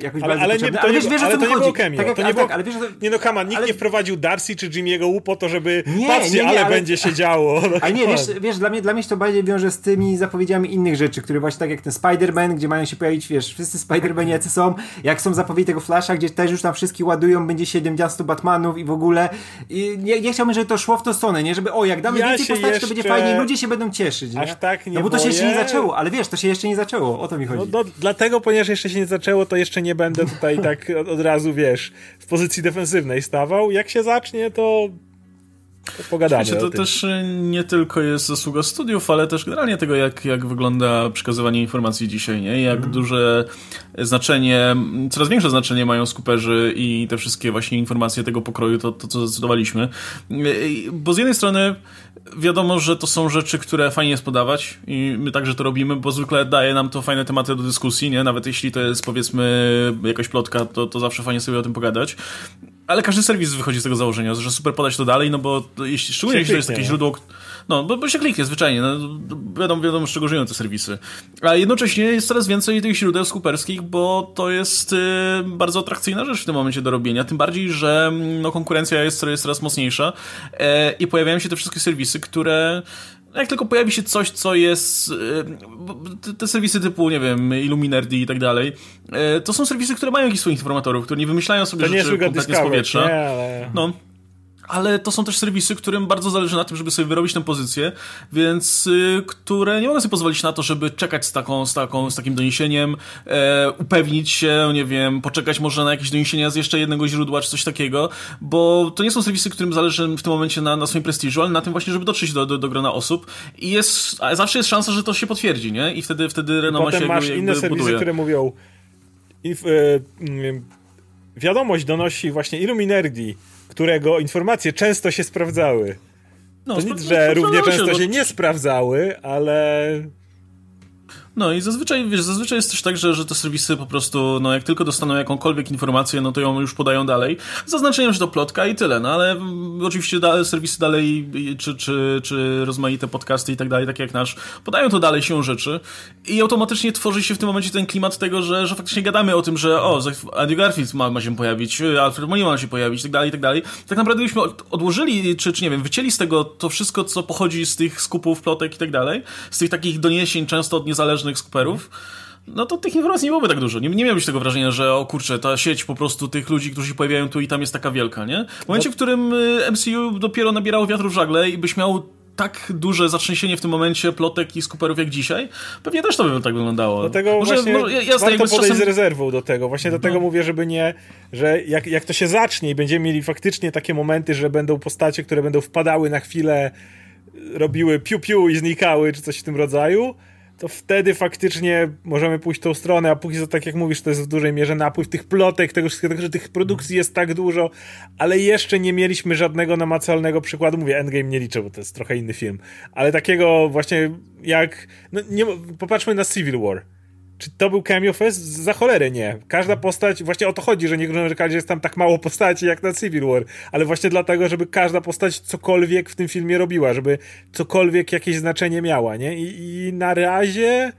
S3: jakoś
S2: ale,
S3: ale,
S2: nie, to ale wiesz, wiesz, ale to nie było cameo. Tak jak, to nie było, tak, ale wiesz, to, nie no, Kaman, nikt ale... nie wprowadził Darcy czy Jimmy'ego Wu po to, żeby nie, patrzcie, nie, nie, ale, ale, będzie się działo. [laughs]
S3: No, ale nie, wiesz, wiesz dla, mnie, dla mnie się to bardziej wiąże z tymi zapowiedziami innych rzeczy, które właśnie tak jak ten Spider-Man, gdzie mają się pojawić, wiesz, wszyscy Spider-Mani jacy są, jak są zapowiedzi tego Flasha, gdzie też już tam wszystkich ładują, będzie 70 Batmanów i w ogóle i nie, nie chciałbym, żeby to szło w tą stronę, nie, żeby o, jak damy ja więcej postaci, to będzie fajnie i ludzie się będą cieszyć, nie?
S2: Aż tak nie
S3: No bo to się jeszcze nie zaczęło, ale wiesz, to się jeszcze nie zaczęło, o to mi chodzi.
S2: No, no dlatego, ponieważ jeszcze się nie zaczęło, to jeszcze nie będę tutaj tak od razu, wiesz, w pozycji defensywnej stawał. Jak się zacznie, to pogadamy.
S1: Wiecie, to też nie tylko jest zasługa studiów, ale też generalnie tego, jak, jak wygląda przekazywanie informacji dzisiaj, nie? Jak mm. duże znaczenie, coraz większe znaczenie mają skuperzy i te wszystkie właśnie informacje tego pokroju, to, to co zdecydowaliśmy. Bo z jednej strony wiadomo, że to są rzeczy, które fajnie jest podawać i my także to robimy, bo zwykle daje nam to fajne tematy do dyskusji, nie? Nawet jeśli to jest powiedzmy jakaś plotka, to, to zawsze fajnie sobie o tym pogadać. Ale każdy serwis wychodzi z tego założenia, że super podać to dalej, no bo jeśli, szczególnie jeśli to jest takie źródło, no bo, bo się kliknie zwyczajnie, no, wiadomo, wiadomo z czego żyją te serwisy. A jednocześnie jest coraz więcej tych źródeł skuperskich, bo to jest y, bardzo atrakcyjna rzecz w tym momencie do robienia, tym bardziej, że no, konkurencja jest, jest coraz mocniejsza e, i pojawiają się te wszystkie serwisy, które jak tylko pojawi się coś, co jest. E, te serwisy typu, nie wiem, Illuminati i tak dalej, e, to są serwisy, które mają jakichś swoich informatorów, które nie wymyślają sobie to rzeczy kompletnie z powietrza.
S2: Nie, ale...
S1: No ale to są też serwisy, którym bardzo zależy na tym, żeby sobie wyrobić tę pozycję, więc y, które nie mogą sobie pozwolić na to, żeby czekać z, taką, z, taką, z takim doniesieniem, e, upewnić się, nie wiem, poczekać może na jakieś doniesienia z jeszcze jednego źródła, czy coś takiego, bo to nie są serwisy, którym zależy w tym momencie na, na swoim prestiżu, ale na tym właśnie, żeby dotrzeć do, do, do grona osób i jest, a zawsze jest szansa, że to się potwierdzi, nie? I wtedy, wtedy renoma
S2: Potem
S1: się
S2: masz
S1: jakby,
S2: inne serwisy,
S1: buduje.
S2: które mówią e, mm, wiadomość donosi właśnie Illuminati, którego informacje często się sprawdzały. No, to nic, że równie często się, się nie sprawdzały, ale
S1: no i zazwyczaj, wiesz, zazwyczaj jest też tak, że, że te serwisy po prostu, no jak tylko dostaną jakąkolwiek informację, no to ją już podają dalej, zaznaczeniem, że to plotka i tyle, no ale oczywiście da, serwisy dalej, czy, czy, czy rozmaite podcasty i tak dalej, tak jak nasz, podają to dalej się rzeczy i automatycznie tworzy się w tym momencie ten klimat tego, że, że faktycznie gadamy o tym, że o, Andy Garfield ma, ma się pojawić, Alfred Molina ma się pojawić, i tak dalej, i tak dalej. Tak naprawdę byśmy odłożyli, czy, czy nie wiem, wycięli z tego to wszystko, co pochodzi z tych skupów, plotek i tak dalej, z tych takich doniesień często od niezależnych potężnych skuperów, no to tych informacji nie byłoby tak dużo. Nie, nie miałbyś tego wrażenia, że o kurczę, ta sieć po prostu tych ludzi, którzy się pojawiają tu i tam jest taka wielka, nie? W momencie, w którym y, MCU dopiero nabierało wiatru w żagle i byś miał tak duże zatrzęsienie w tym momencie plotek i skuperów jak dzisiaj, pewnie też to by tak wyglądało.
S2: Dlatego może, właśnie może, jasne, warto podejść czasem... z rezerwą do tego. Właśnie no. dlatego mówię, żeby nie, że jak, jak to się zacznie i będziemy mieli faktycznie takie momenty, że będą postacie, które będą wpadały na chwilę, robiły piu-piu i znikały, czy coś w tym rodzaju, to wtedy faktycznie możemy pójść tą stronę, a póki co, tak jak mówisz, to jest w dużej mierze napływ tych plotek, tego wszystkiego, że tych produkcji jest tak dużo, ale jeszcze nie mieliśmy żadnego namacalnego przykładu. Mówię, Endgame nie liczę, bo to jest trochę inny film, ale takiego właśnie jak, no nie, popatrzmy na Civil War czy to był cameo fest? Za cholerę nie. Każda postać, właśnie o to chodzi, że niektórzy narzekali, że jest tam tak mało postaci jak na Civil War, ale właśnie dlatego, żeby każda postać cokolwiek w tym filmie robiła, żeby cokolwiek jakieś znaczenie miała, nie? I, i na razie...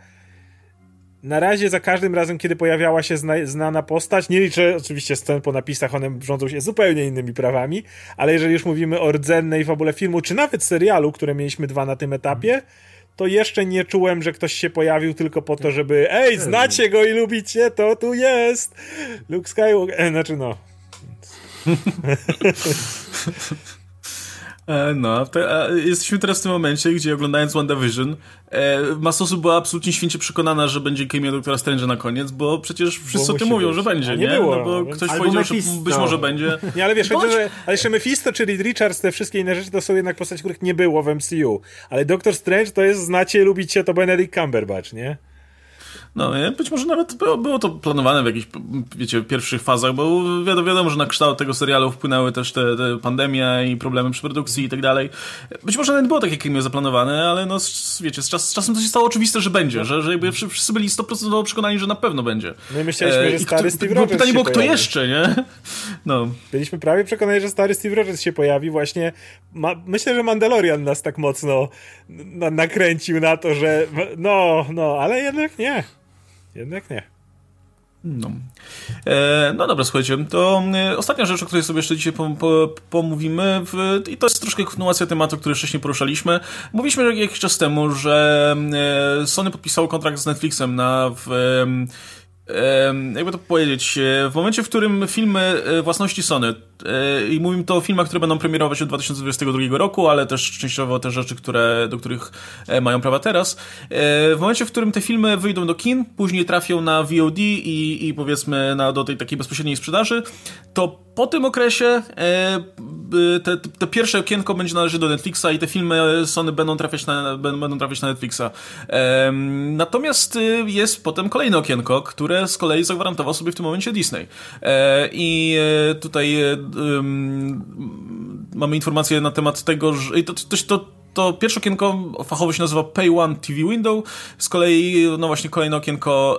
S2: Na razie za każdym razem, kiedy pojawiała się zna, znana postać, nie liczę oczywiście scen po napisach, one rządzą się zupełnie innymi prawami, ale jeżeli już mówimy o rdzennej fabule filmu, czy nawet serialu, które mieliśmy dwa na tym etapie, to jeszcze nie czułem, że ktoś się pojawił tylko po to, żeby ej, znacie go i lubicie, to tu jest! Luke Skywalker, e, znaczy no. [laughs]
S1: E, no, to, e, jesteśmy teraz w tym momencie, gdzie oglądając WandaVision, e, masa osób była absolutnie święcie przekonana, że będzie cameo Doktora Strange na koniec, bo przecież wszyscy o tym mówią, być. że będzie, nie? nie? Było, no bo ktoś powiedział, że być może będzie. [laughs]
S2: Nie, ale wiesz, Bądź... że, ale jeszcze Mephisto czy Reed Richards, te wszystkie inne rzeczy to są jednak postaci, których nie było w MCU. Ale Doktor Strange to jest, znacie, lubicie, to Benedict Cumberbatch, nie?
S1: No, być może nawet było, było to planowane w jakichś, wiecie, pierwszych fazach, bo wiadomo, wiadomo, że na kształt tego serialu wpłynęły też te, te pandemia i problemy przy produkcji i tak dalej. Być może nawet było tak, jak miał zaplanowane, ale no, wiecie, z, czas, z czasem to się stało oczywiste, że będzie, że, że jakby wszyscy byli 100% przekonani, że na pewno będzie.
S2: No i myśleliśmy, że stary kto, Steve Rogers
S1: Pytanie było,
S2: kto
S1: jeszcze, nie? No.
S2: Byliśmy prawie przekonani, że stary Steve Rogers się pojawi właśnie. Ma, myślę, że Mandalorian nas tak mocno na, nakręcił na to, że no, no, ale jednak nie. Jednak nie.
S1: No. E, no dobra, słuchajcie, to e, ostatnia rzecz, o której sobie jeszcze dzisiaj pomówimy, w, i to jest troszkę kontynuacja tematu, który wcześniej poruszaliśmy. Mówiliśmy jakiś czas temu, że e, Sony podpisało kontrakt z Netflixem na w, jakby to powiedzieć, e, w momencie, w którym filmy e, własności Sony, e, i mówimy to o filmach, które będą premierować od 2022 roku, ale też częściowo te rzeczy, które, do których mają prawa teraz, w momencie, w którym te filmy wyjdą do kin, później trafią na VOD i, i powiedzmy na, do tej takiej bezpośredniej sprzedaży, to po tym okresie te, te pierwsze okienko będzie należeć do Netflixa i te filmy Sony będą trafiać na, będą trafiać na Netflixa. Natomiast jest potem kolejne okienko, które z kolei zagwarantował sobie w tym momencie Disney. E, I e, tutaj mamy informacje na temat tego, że to, to, to to pierwsze okienko fachowo się nazywa Pay One TV Window. Z kolei, no właśnie, kolejne okienko,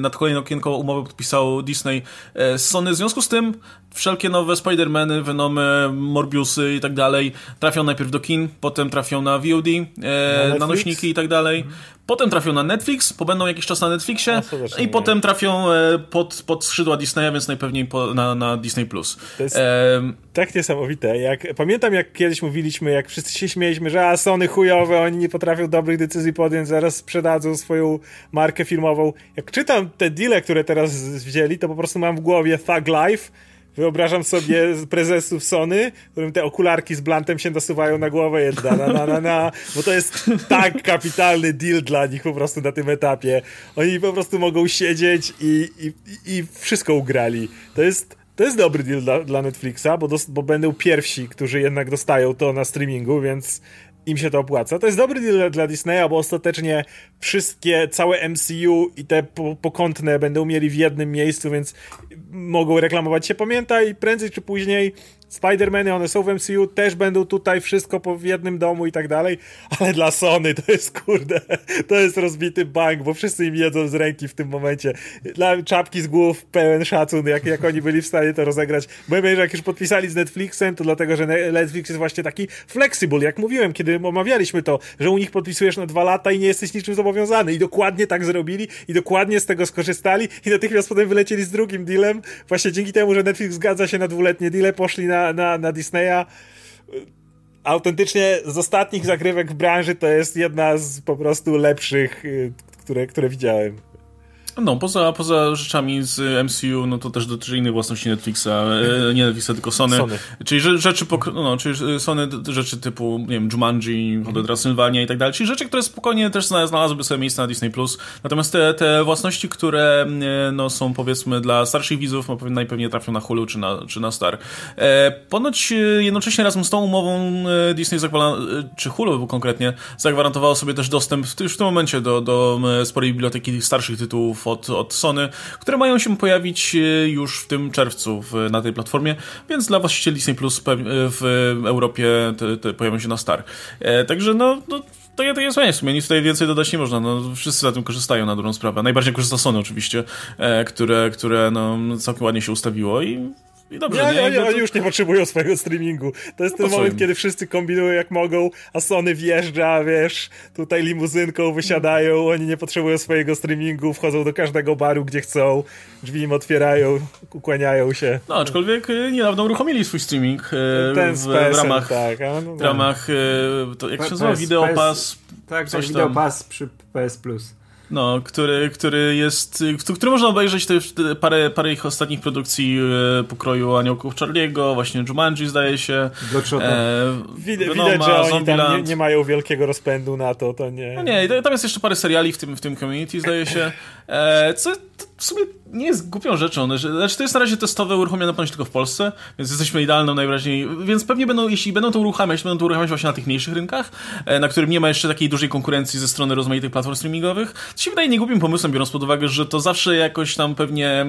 S1: na to kolejne okienko umowę podpisał Disney z Sony. W związku z tym wszelkie nowe Spider-Many, Venomy, Morbiusy i tak dalej trafią najpierw do kin, potem trafią na VOD, e, na, na nośniki i tak dalej. Mhm. Potem trafią na Netflix, pobędą jakiś czas na Netflixie no, i potem trafią e, pod, pod skrzydła Disneya, więc najpewniej po, na, na Disney+. Plus.
S2: To jest e, tak niesamowite. Jak, pamiętam jak kiedyś mówiliśmy, jak wszyscy się śmieliśmy, że a Sony chujowe, oni nie potrafią dobrych decyzji podjąć, zaraz sprzedadzą swoją markę filmową. Jak czytam te deale, które teraz wzięli, to po prostu mam w głowie Thug Life, Wyobrażam sobie [laughs] prezesów Sony, którym te okularki z blantem się nasuwają na głowę jedna, na, na, na, na, bo to jest tak kapitalny deal dla nich po prostu na tym etapie. Oni po prostu mogą siedzieć i, i, i wszystko ugrali. To jest, to jest dobry deal dla, dla Netflixa, bo, dos, bo będą pierwsi, którzy jednak dostają to na streamingu, więc im się to opłaca. To jest dobry deal dla Disneya, bo ostatecznie wszystkie, całe MCU i te pokątne będą mieli w jednym miejscu, więc mogą reklamować się. Pamiętaj, prędzej czy później Spider-Many, one są w MCU, też będą tutaj wszystko w jednym domu i tak dalej, ale dla Sony to jest kurde, to jest rozbity bank, bo wszyscy im jedzą z ręki w tym momencie. Dla czapki z głów pełen szacun, jak, jak oni byli w stanie to rozegrać. Bo ja jak już podpisali z Netflixem, to dlatego, że Netflix jest właśnie taki flexible, jak mówiłem, kiedy omawialiśmy to, że u nich podpisujesz na dwa lata i nie jesteś niczym zobowiązany. I dokładnie tak zrobili i dokładnie z tego skorzystali i natychmiast potem wylecieli z drugim dealem, właśnie dzięki temu, że Netflix zgadza się na dwuletnie deale, poszli na, na, na Disneya autentycznie z ostatnich zagrywek w branży to jest jedna z po prostu lepszych, y, które, które widziałem.
S1: No, poza, poza rzeczami z MCU, no to też dotyczy innych własności Netflixa, e, nie Netflixa, tylko Sony. Sony. Czyli rzeczy, no, czyli Sony rzeczy typu, nie wiem, Jumanji, Hotel Transylwania i tak dalej, czyli rzeczy, które spokojnie też znalazłyby sobie miejsce na Disney+. Plus. Natomiast te, te własności, które e, no, są powiedzmy dla starszych widzów, no, najpewniej trafią na Hulu czy na, czy na Star. E, ponoć e, jednocześnie razem z tą umową Disney czy Hulu konkretnie, zagwarantowało sobie też dostęp w, w tym momencie do, do sporej biblioteki starszych tytułów od, od Sony, które mają się pojawić e, już w tym czerwcu w, na tej platformie, więc dla właścicieli Disney Plus w Europie te, te pojawią się na Star. E, także no, no to, to jest fajnie w sumie, nic tutaj więcej dodać nie można, no, wszyscy na tym korzystają na dobrą sprawę. Najbardziej korzysta Sony oczywiście, e, które, które no, całkiem ładnie się ustawiło i i dobrze,
S2: nie, nie, oni, to... oni już nie potrzebują swojego streamingu. To jest ten moment, kiedy wszyscy kombinują jak mogą, a Sony wjeżdża, wiesz, tutaj limuzynką wysiadają, oni nie potrzebują swojego streamingu, wchodzą do każdego baru, gdzie chcą, drzwi im otwierają, ukłaniają się.
S1: No, aczkolwiek y, niedawno uruchomili swój streaming y, ten w, w ramach, tak, no, w ramach y, to, jak się nazywa, Video Pass.
S3: Tak, tak, Video Pass przy PS Plus.
S1: No, który, który jest, który można obejrzeć te, parę, parę ich ostatnich produkcji e, pokroju Aniołków Charlie'ego, właśnie Jumanji zdaje się.
S2: E, widać, widać, że oni tam nie, nie, mają wielkiego rozpędu na to, to nie.
S1: No nie, tam jest jeszcze parę seriali w tym, w tym community zdaje się. E, co w sumie nie jest głupią rzeczą. Znaczy, to jest na razie testowe, uruchomione ponoć tylko w Polsce, więc jesteśmy idealną najwyraźniej. Więc pewnie będą, jeśli będą to uruchamiać, będą to uruchamiać właśnie na tych mniejszych rynkach, e, na którym nie ma jeszcze takiej dużej konkurencji ze strony rozmaitych platform streamingowych. To się wydaje niegłupim pomysłem, biorąc pod uwagę, że to zawsze jakoś tam pewnie e,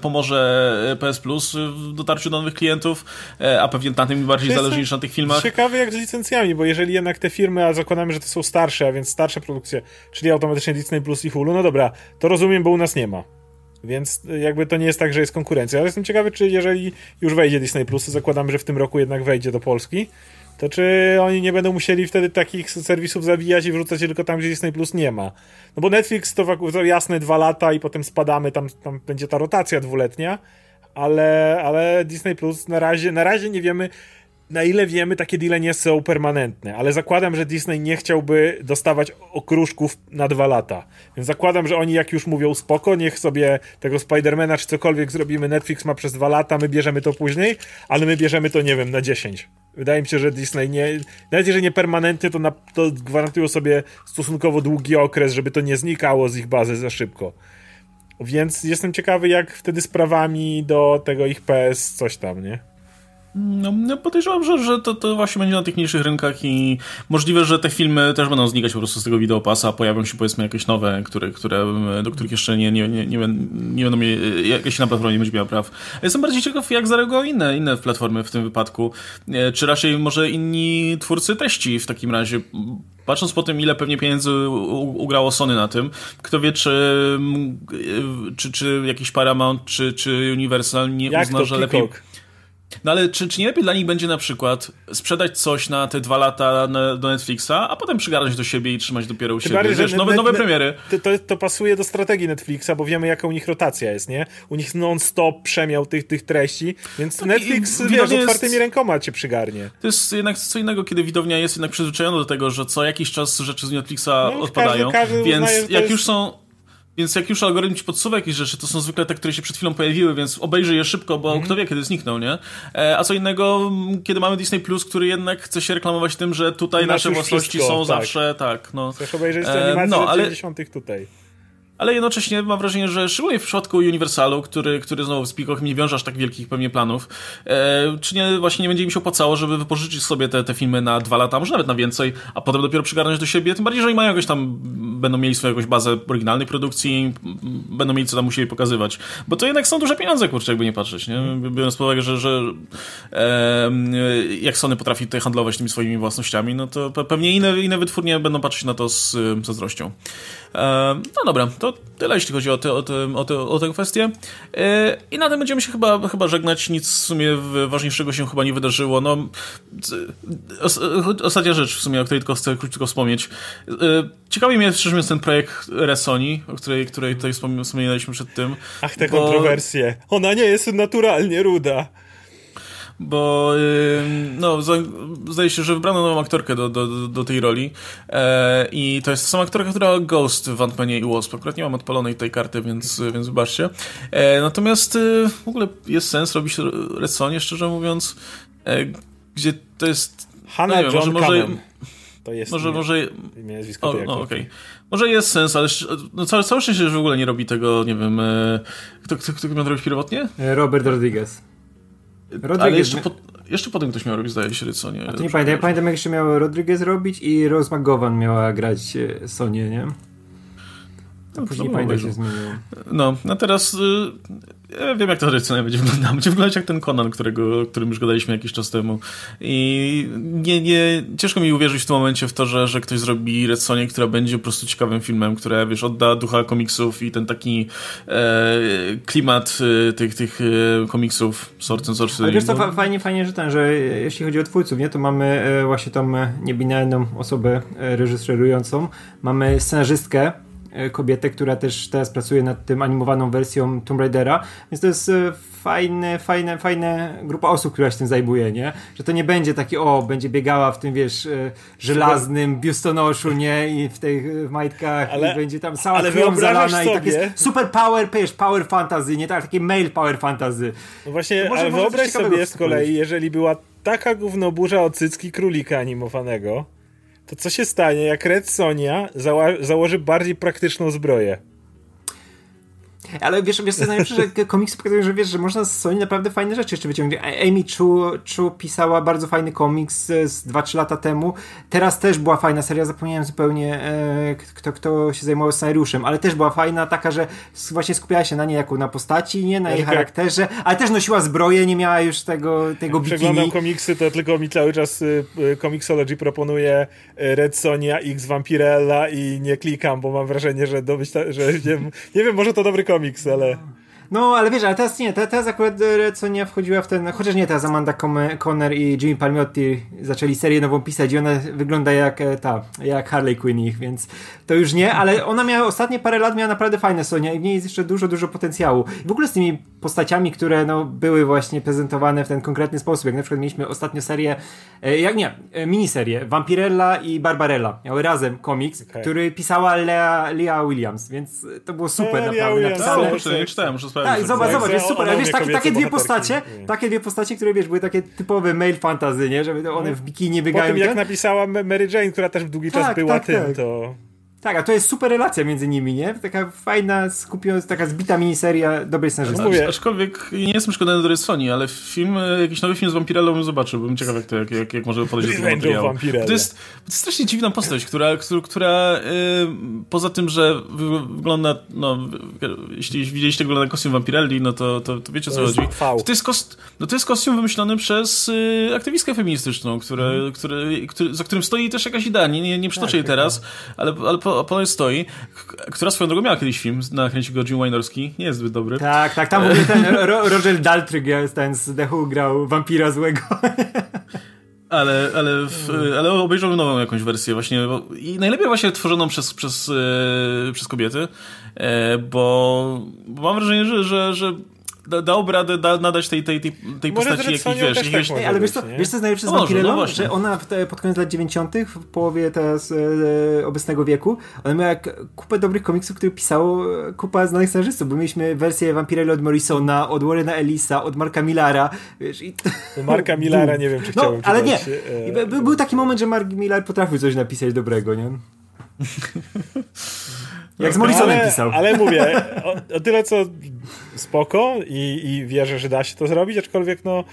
S1: pomoże PS Plus w dotarciu do nowych klientów, e, a pewnie na tym bardziej zależy niż na tych filmach.
S2: Ciekawe jak z licencjami, bo jeżeli jednak te firmy, a zakładamy, że to są starsze, a więc starsze produkcje, czyli automatycznie Disney Plus i Hulu, no dobra, to rozumiem, bo u nas nie ma. Więc jakby to nie jest tak, że jest konkurencja. Ale jestem ciekawy, czy jeżeli już wejdzie Disney Plus, zakładam, że w tym roku jednak wejdzie do Polski, to czy oni nie będą musieli wtedy takich serwisów zabijać i wrzucać tylko tam, gdzie Disney Plus nie ma? No bo Netflix to, to jasne dwa lata i potem spadamy, tam, tam będzie ta rotacja dwuletnia, ale, ale Disney Plus na razie, na razie nie wiemy, na ile wiemy, takie deale nie są permanentne, ale zakładam, że Disney nie chciałby dostawać okruszków na dwa lata. Więc zakładam, że oni jak już mówią spoko, niech sobie tego Spidermana czy cokolwiek zrobimy, Netflix ma przez dwa lata, my bierzemy to później, ale my bierzemy to, nie wiem, na 10. Wydaje mi się, że Disney nie, nawet jeżeli nie permanentnie, to, na, to gwarantują sobie stosunkowo długi okres, żeby to nie znikało z ich bazy za szybko. Więc jestem ciekawy, jak wtedy z prawami do tego ich PS coś tam, nie?
S1: No, no, podejrzewam, że, że to, to właśnie będzie na tych mniejszych rynkach i możliwe, że te filmy też będą znikać po prostu z tego wideopasa, pojawią się powiedzmy jakieś nowe, które, które, do których jeszcze nie, nie, nie, nie, nie będą mieli, jakieś na platformie nie będzie miała praw. Jestem bardziej ciekaw, jak zareagują inne, inne platformy w tym wypadku. E, czy raczej może inni twórcy treści w takim razie Patrząc po tym, ile pewnie pieniędzy ugrało Sony na tym, kto wie, czy, czy, czy jakiś Paramount, czy, czy Universal nie
S2: Jak
S1: uzna,
S2: że
S1: lepiej. No ale czy, czy nie lepiej dla nich będzie na przykład sprzedać coś na te dwa lata na, do Netflixa, a potem przygarnąć do siebie i trzymać dopiero u siebie? Bardziej, Wiesz, nowe, nowe premiery.
S2: To, to, to, pasuje do strategii Netflixa, bo wiemy jaka u nich rotacja jest, nie? U nich non-stop przemiał tych, tych treści, więc no Netflix, i, wiesz, otwartymi rękoma cię przygarnie.
S1: To jest jednak co innego, kiedy widownia jest jednak przyzwyczajona do tego, że co jakiś czas rzeczy z Netflixa no, odpadają, każdy, każdy więc uznaje, jak jest... już są więc jak już algorytm ci podsuwa jakieś rzeczy, to są zwykle te, które się przed chwilą pojawiły, więc obejrzyj je szybko, bo mm. kto wie, kiedy znikną, nie? E, a co innego, kiedy mamy Disney Plus, który jednak chce się reklamować tym, że tutaj nasze własności wszystko, są tak. zawsze, tak, no.
S2: Chcesz obejrzeć te animacje no, ale... 90 tutaj
S1: ale jednocześnie mam wrażenie, że szczególnie w przypadku Universalu, który, który znowu w Spikoch nie wiąże aż tak wielkich pewnie planów, e, czy nie, właśnie nie będzie mi się opłacało, żeby wypożyczyć sobie te, te filmy na dwa lata, może nawet na więcej, a potem dopiero przygarnąć do siebie, tym bardziej, że oni mają jakąś tam, będą mieli swoją jakąś bazę oryginalnej produkcji, będą mieli co tam musieli pokazywać, bo to jednak są duże pieniądze, kurczę, jakby nie patrzeć, nie? Biorąc pod uwagę, że, że e, jak Sony potrafi tutaj handlować tymi swoimi własnościami, no to pewnie inne, inne wytwórnie będą patrzeć na to z zazdrością. E, no dobra, to tyle, jeśli chodzi o, te, o, te, o, te, o tę kwestię. E, I na tym będziemy się chyba, chyba żegnać. Nic w sumie ważniejszego się chyba nie wydarzyło. No, ostatnia rzecz w sumie, o której tylko chcę krótko wspomnieć. E, ciekawi mnie szczerze mówiąc ten projekt Resoni, o której, której tutaj wspominaliśmy przed tym.
S2: Ach, te bo... kontrowersje. Ona nie jest naturalnie ruda.
S1: Bo no, zdaje się, że wybrano nową aktorkę do, do, do tej roli e, i to jest ta sama aktorka, która Ghost w Ant-Manie i Wasp. Akurat nie mam odpalonej tej karty, więc, więc wybaczcie. E, natomiast e, w ogóle jest sens robić Red Sonie, szczerze mówiąc, gdzie to jest...
S2: Hannah no, John może, może,
S1: to jest może, imię, może, imię nazwisko o, no, okay. Może jest sens, ale no, całe, całe szczęście, że w ogóle nie robi tego, nie wiem, kto, kto, kto miał robić pierwotnie?
S3: Robert Rodriguez.
S1: Rodriguez ale jeszcze, po, jeszcze potem ktoś miał robić, zdaje się, Sonię.
S3: A to nie pamiętam. Ja pamiętam, jak jeszcze miał Rodriguez robić i Rose McGowan miała grać e, Sonię, nie? A no, później pamiętam, się zmieniło.
S1: No, a teraz y, ja wiem, jak to tradycyjnie będzie [laughs] wyglądać. Będzie wyglądać jak ten Conan, którego, o którym już gadaliśmy jakiś czas temu. I nie, nie, ciężko mi uwierzyć w tym momencie w to, że, że ktoś zrobi Red Sonie, która będzie po prostu ciekawym filmem, która, wiesz, odda ducha komiksów i ten taki e, klimat e, tych, tych e, komiksów Swords and Sorcery.
S3: Ale wiesz co, fajnie, fajnie, że ten, że jeśli chodzi o twórców, nie, to mamy e, właśnie tą e, niebinarną osobę e, reżyserującą, mamy scenarzystkę, kobietę, która też teraz pracuje nad tym animowaną wersją Tomb Raidera, więc to jest e, fajne, fajne, fajne grupa osób, która się tym zajmuje, nie? Że to nie będzie taki, o, będzie biegała w tym, wiesz, e, żelaznym biustonoszu, nie? I w tych majtkach ale, i będzie tam cała krwią zalana sobie... i takie super power, wiesz, power fantasy, nie? Tak, takie male power fantasy.
S2: No właśnie, może, ale wyobraź sobie z kolei, jeżeli była taka gównoburza od cycki królika animowanego, to co się stanie, jak Red Sonia założy bardziej praktyczną zbroję?
S3: Ale wiesz, wiesz co najlepsze, że komiksy pokazują, że wiesz, że można z Sony naprawdę fajne rzeczy jeszcze wyciągnąć. Amy Chu, Chu pisała bardzo fajny komiks z 2-3 lata temu. Teraz też była fajna seria, zapomniałem zupełnie e, kto, kto się zajmował scenariuszem, ale też była fajna, taka, że właśnie skupiała się na niej jako na postaci, nie na jej charakterze, ale też nosiła zbroję, nie miała już tego, tego bikini.
S2: Przeglądam komiksy, to tylko mi cały czas y, y, Comixology proponuje y, Red Sonia X Vampirella i nie klikam, bo mam wrażenie, że, dobyć ta, że nie, nie wiem, może to dobry komiks komiks, ale...
S3: No, ale wiesz, ale teraz nie, teraz akurat e, co nie wchodziła w ten, chociaż nie, teraz Amanda Conner i Jimmy Palmiotti zaczęli serię nową pisać i ona wygląda jak e, ta, jak Harley Quinn ich, więc to już nie, ale ona miała, ostatnie parę lat miała naprawdę fajne Sonia i w niej jest jeszcze dużo, dużo potencjału. I w ogóle z tymi postaciami, które no, były właśnie prezentowane w ten konkretny sposób, jak na przykład mieliśmy ostatnio serię, e, jak nie, miniserię, Vampirella i Barbarella, miały razem komiks, okay. który pisała Lea, Lea Williams, więc to było super,
S1: Lea
S3: naprawdę
S1: Williams. napisane. No, nie czytałem, muszę
S3: Tak, zobacz, zobacz, jest super. Ale wiesz, takie, takie dwie postacie, takie dwie postacie, które wiesz, były takie typowe male fantasy, nie? Żeby one w bikini biegają. Po
S2: tym, jak napisała Mary Jane, która też w długi tak, czas była tak, tym, tak. to...
S3: Tak, a to jest super relacja między nimi, nie? Taka fajna, skupiona, taka zbita miniseria dobrej scenarzysty.
S1: No mówię, aczkolwiek nie jestem przekonany do Sony, ale film, jakiś nowy film z Vampirellą bym zobaczył, bym ciekaw jak, to, jak, jak, jak może podejść do tego materiału. To jest, to jest strasznie dziwna postać, która, która, która yy, poza tym, że wygląda, no, jeśli widzieliście go na kostium Vampirelli, no to, to, to wiecie o co chodzi. To, to, jest kost, no to jest kostium wymyślony przez y, aktywistkę feministyczną, które, mm. który, który, za którym stoi też jakaś idea, nie, nie, nie przytoczę tak, jej teraz, ale, ale po, opowieść stoi, która swoją drogą miała kiedyś film, nakręcił go Jim Wynorski, nie jest zbyt dobry.
S3: Tak, tak, tam w ogóle ten [laughs] Ro Roger Daltrey ten z The Who grał wampira złego. [laughs]
S1: Ale, ale, w, ale obejrzałem nową jakąś wersję właśnie bo, i najlepiej właśnie tworzoną przez, przez, e, przez kobiety, e, bo, bo mam wrażenie, że, że, że da, dałby radę da, nadać tej, tej, tej, tej postaci jakiś, wiesz... Tak.
S3: Ej, ale wiesz co, wiesz co jest najlepsze z no Vampirellą? No że ona w te, pod koniec lat 90 w połowie teraz e, obecnego wieku, ona miała kupę dobrych komiksów, które pisało kupa znanych scenarzystów, bo mieliśmy wersję Vampirelli od Morrisona, od Warrena Ellisa, od Marka Millara, wiesz, i...
S2: Marka Millara nie wiem, czy no, chciałbym
S3: ale nie, e... był taki moment, że Mark Millar potrafił coś napisać dobrego, nie? [laughs] Jak z Morrisonem pisał.
S2: Ale mówię, [laughs] o, o, tyle co spoko i, i wierzę, że da się to zrobić, aczkolwiek no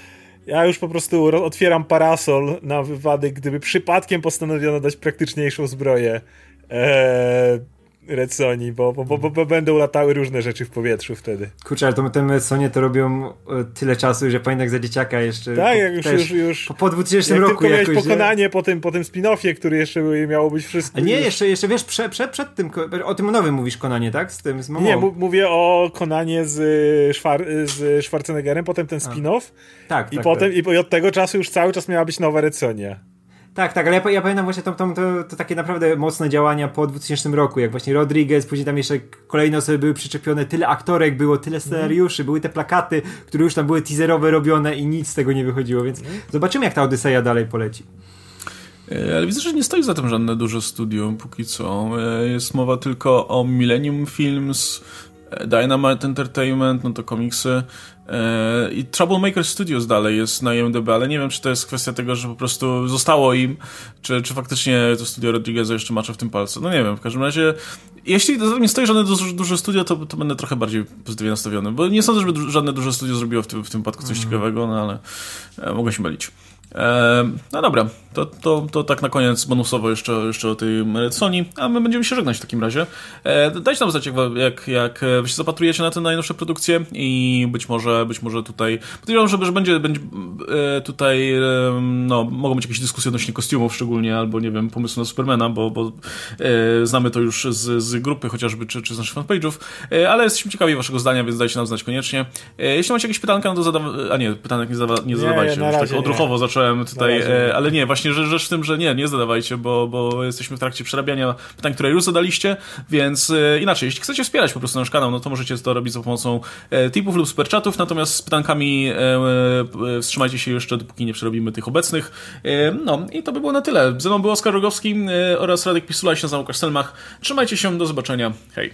S2: ja już po prostu otwieram parasol na wypadek, gdyby przypadkiem postanowiono dać praktyczniejszą zbroję. Eee, Red Sony, bo, bo, bo, bo, będą latały różne rzeczy w powietrzu wtedy.
S3: Kurczę, ale to te Red Sony to robią e, tyle czasu, że pamiętam za dzieciaka jeszcze.
S2: Tak, jak już, już, już.
S3: Po, po 2000 jak roku
S2: jakoś. pokonanie po tym, po tym spin-offie, który jeszcze miało być wszystko.
S3: A nie, jeszcze, jeszcze wiesz, prze, prze, przed tym, o tym nowym mówisz Konanie, tak? Z tym, z
S2: Nie, mówię o Konanie z, Szwar z Schwarzeneggerem, potem ten spin-off. Tak, I tak, potem, tak. i od tego czasu już cały czas miała być nowa Red Sonia.
S3: Tak, tak, ale ja, ja pamiętam właśnie to, to, to, to, takie naprawdę mocne działania po 2000 roku, jak właśnie Rodriguez, później tam jeszcze kolejne osoby były przyczepione, tyle aktorek było, tyle scenariuszy, mm. były te plakaty, które już tam były teaserowe robione i nic z tego nie wychodziło, więc mm. zobaczymy jak ta Odyseja dalej poleci.
S1: E, ale widzę, że nie stoi za tym żadne duże studio póki co. E, jest mowa tylko o Millennium Films, e, Dynamite Entertainment, no to komiksy, i Troublemaker Studios dalej jest na IMDb, ale nie wiem, czy to jest kwestia tego, że po prostu zostało im, czy, czy faktycznie to studio Rodrigueza jeszcze macza w tym palce. No nie wiem, w każdym razie jeśli nie stoi żadne duże, duże studio, to, to będę trochę bardziej pozytywnie nastawiony, bo nie sądzę, żeby żadne duże studio zrobiło w tym, w tym wypadku coś mm. ciekawego, no ale e, mogę się mylić. No dobra, to, to, to tak na koniec bonusowo jeszcze, jeszcze o tej Sony, a my będziemy się żegnać w takim razie. E, dajcie nam znać, jak, jak, jak wy się zapatrujecie na te najnowsze produkcje i być może, być może tutaj, podejrzewam, że, że będzie, będzie e, tutaj, no, mogą być jakieś dyskusje odnośnie kostiumów szczególnie, albo nie wiem, pomysłu na Supermana, bo, bo e, znamy to już z, z grupy chociażby, czy, czy z naszych fanpage'ów, ale jesteśmy ciekawi waszego zdania, więc dajcie nam znać koniecznie. Jeśli macie jakieś pytanka, no to zadawa... a nie, pytanek nie, zadawa... nie zadawajcie, nie, już tak odruchowo zacząłem zacząłem tutaj, e, ale nie, właśnie rzecz w tym, że nie, nie zadawajcie, bo, bo jesteśmy w trakcie przerabiania pytań, które już zadaliście, więc e, inaczej, jeśli chcecie wspierać po prostu nasz kanał, no to możecie to robić za pomocą e, tipów lub superchatów, natomiast z pytankami e, e, wstrzymajcie się jeszcze, dopóki nie przerobimy tych obecnych. E, no i to by było na tyle. Ze mną był Oskar Rogowski oraz Radek Pisula, się nazywam Łukasz Selmach. Trzymajcie się, do zobaczenia, hej.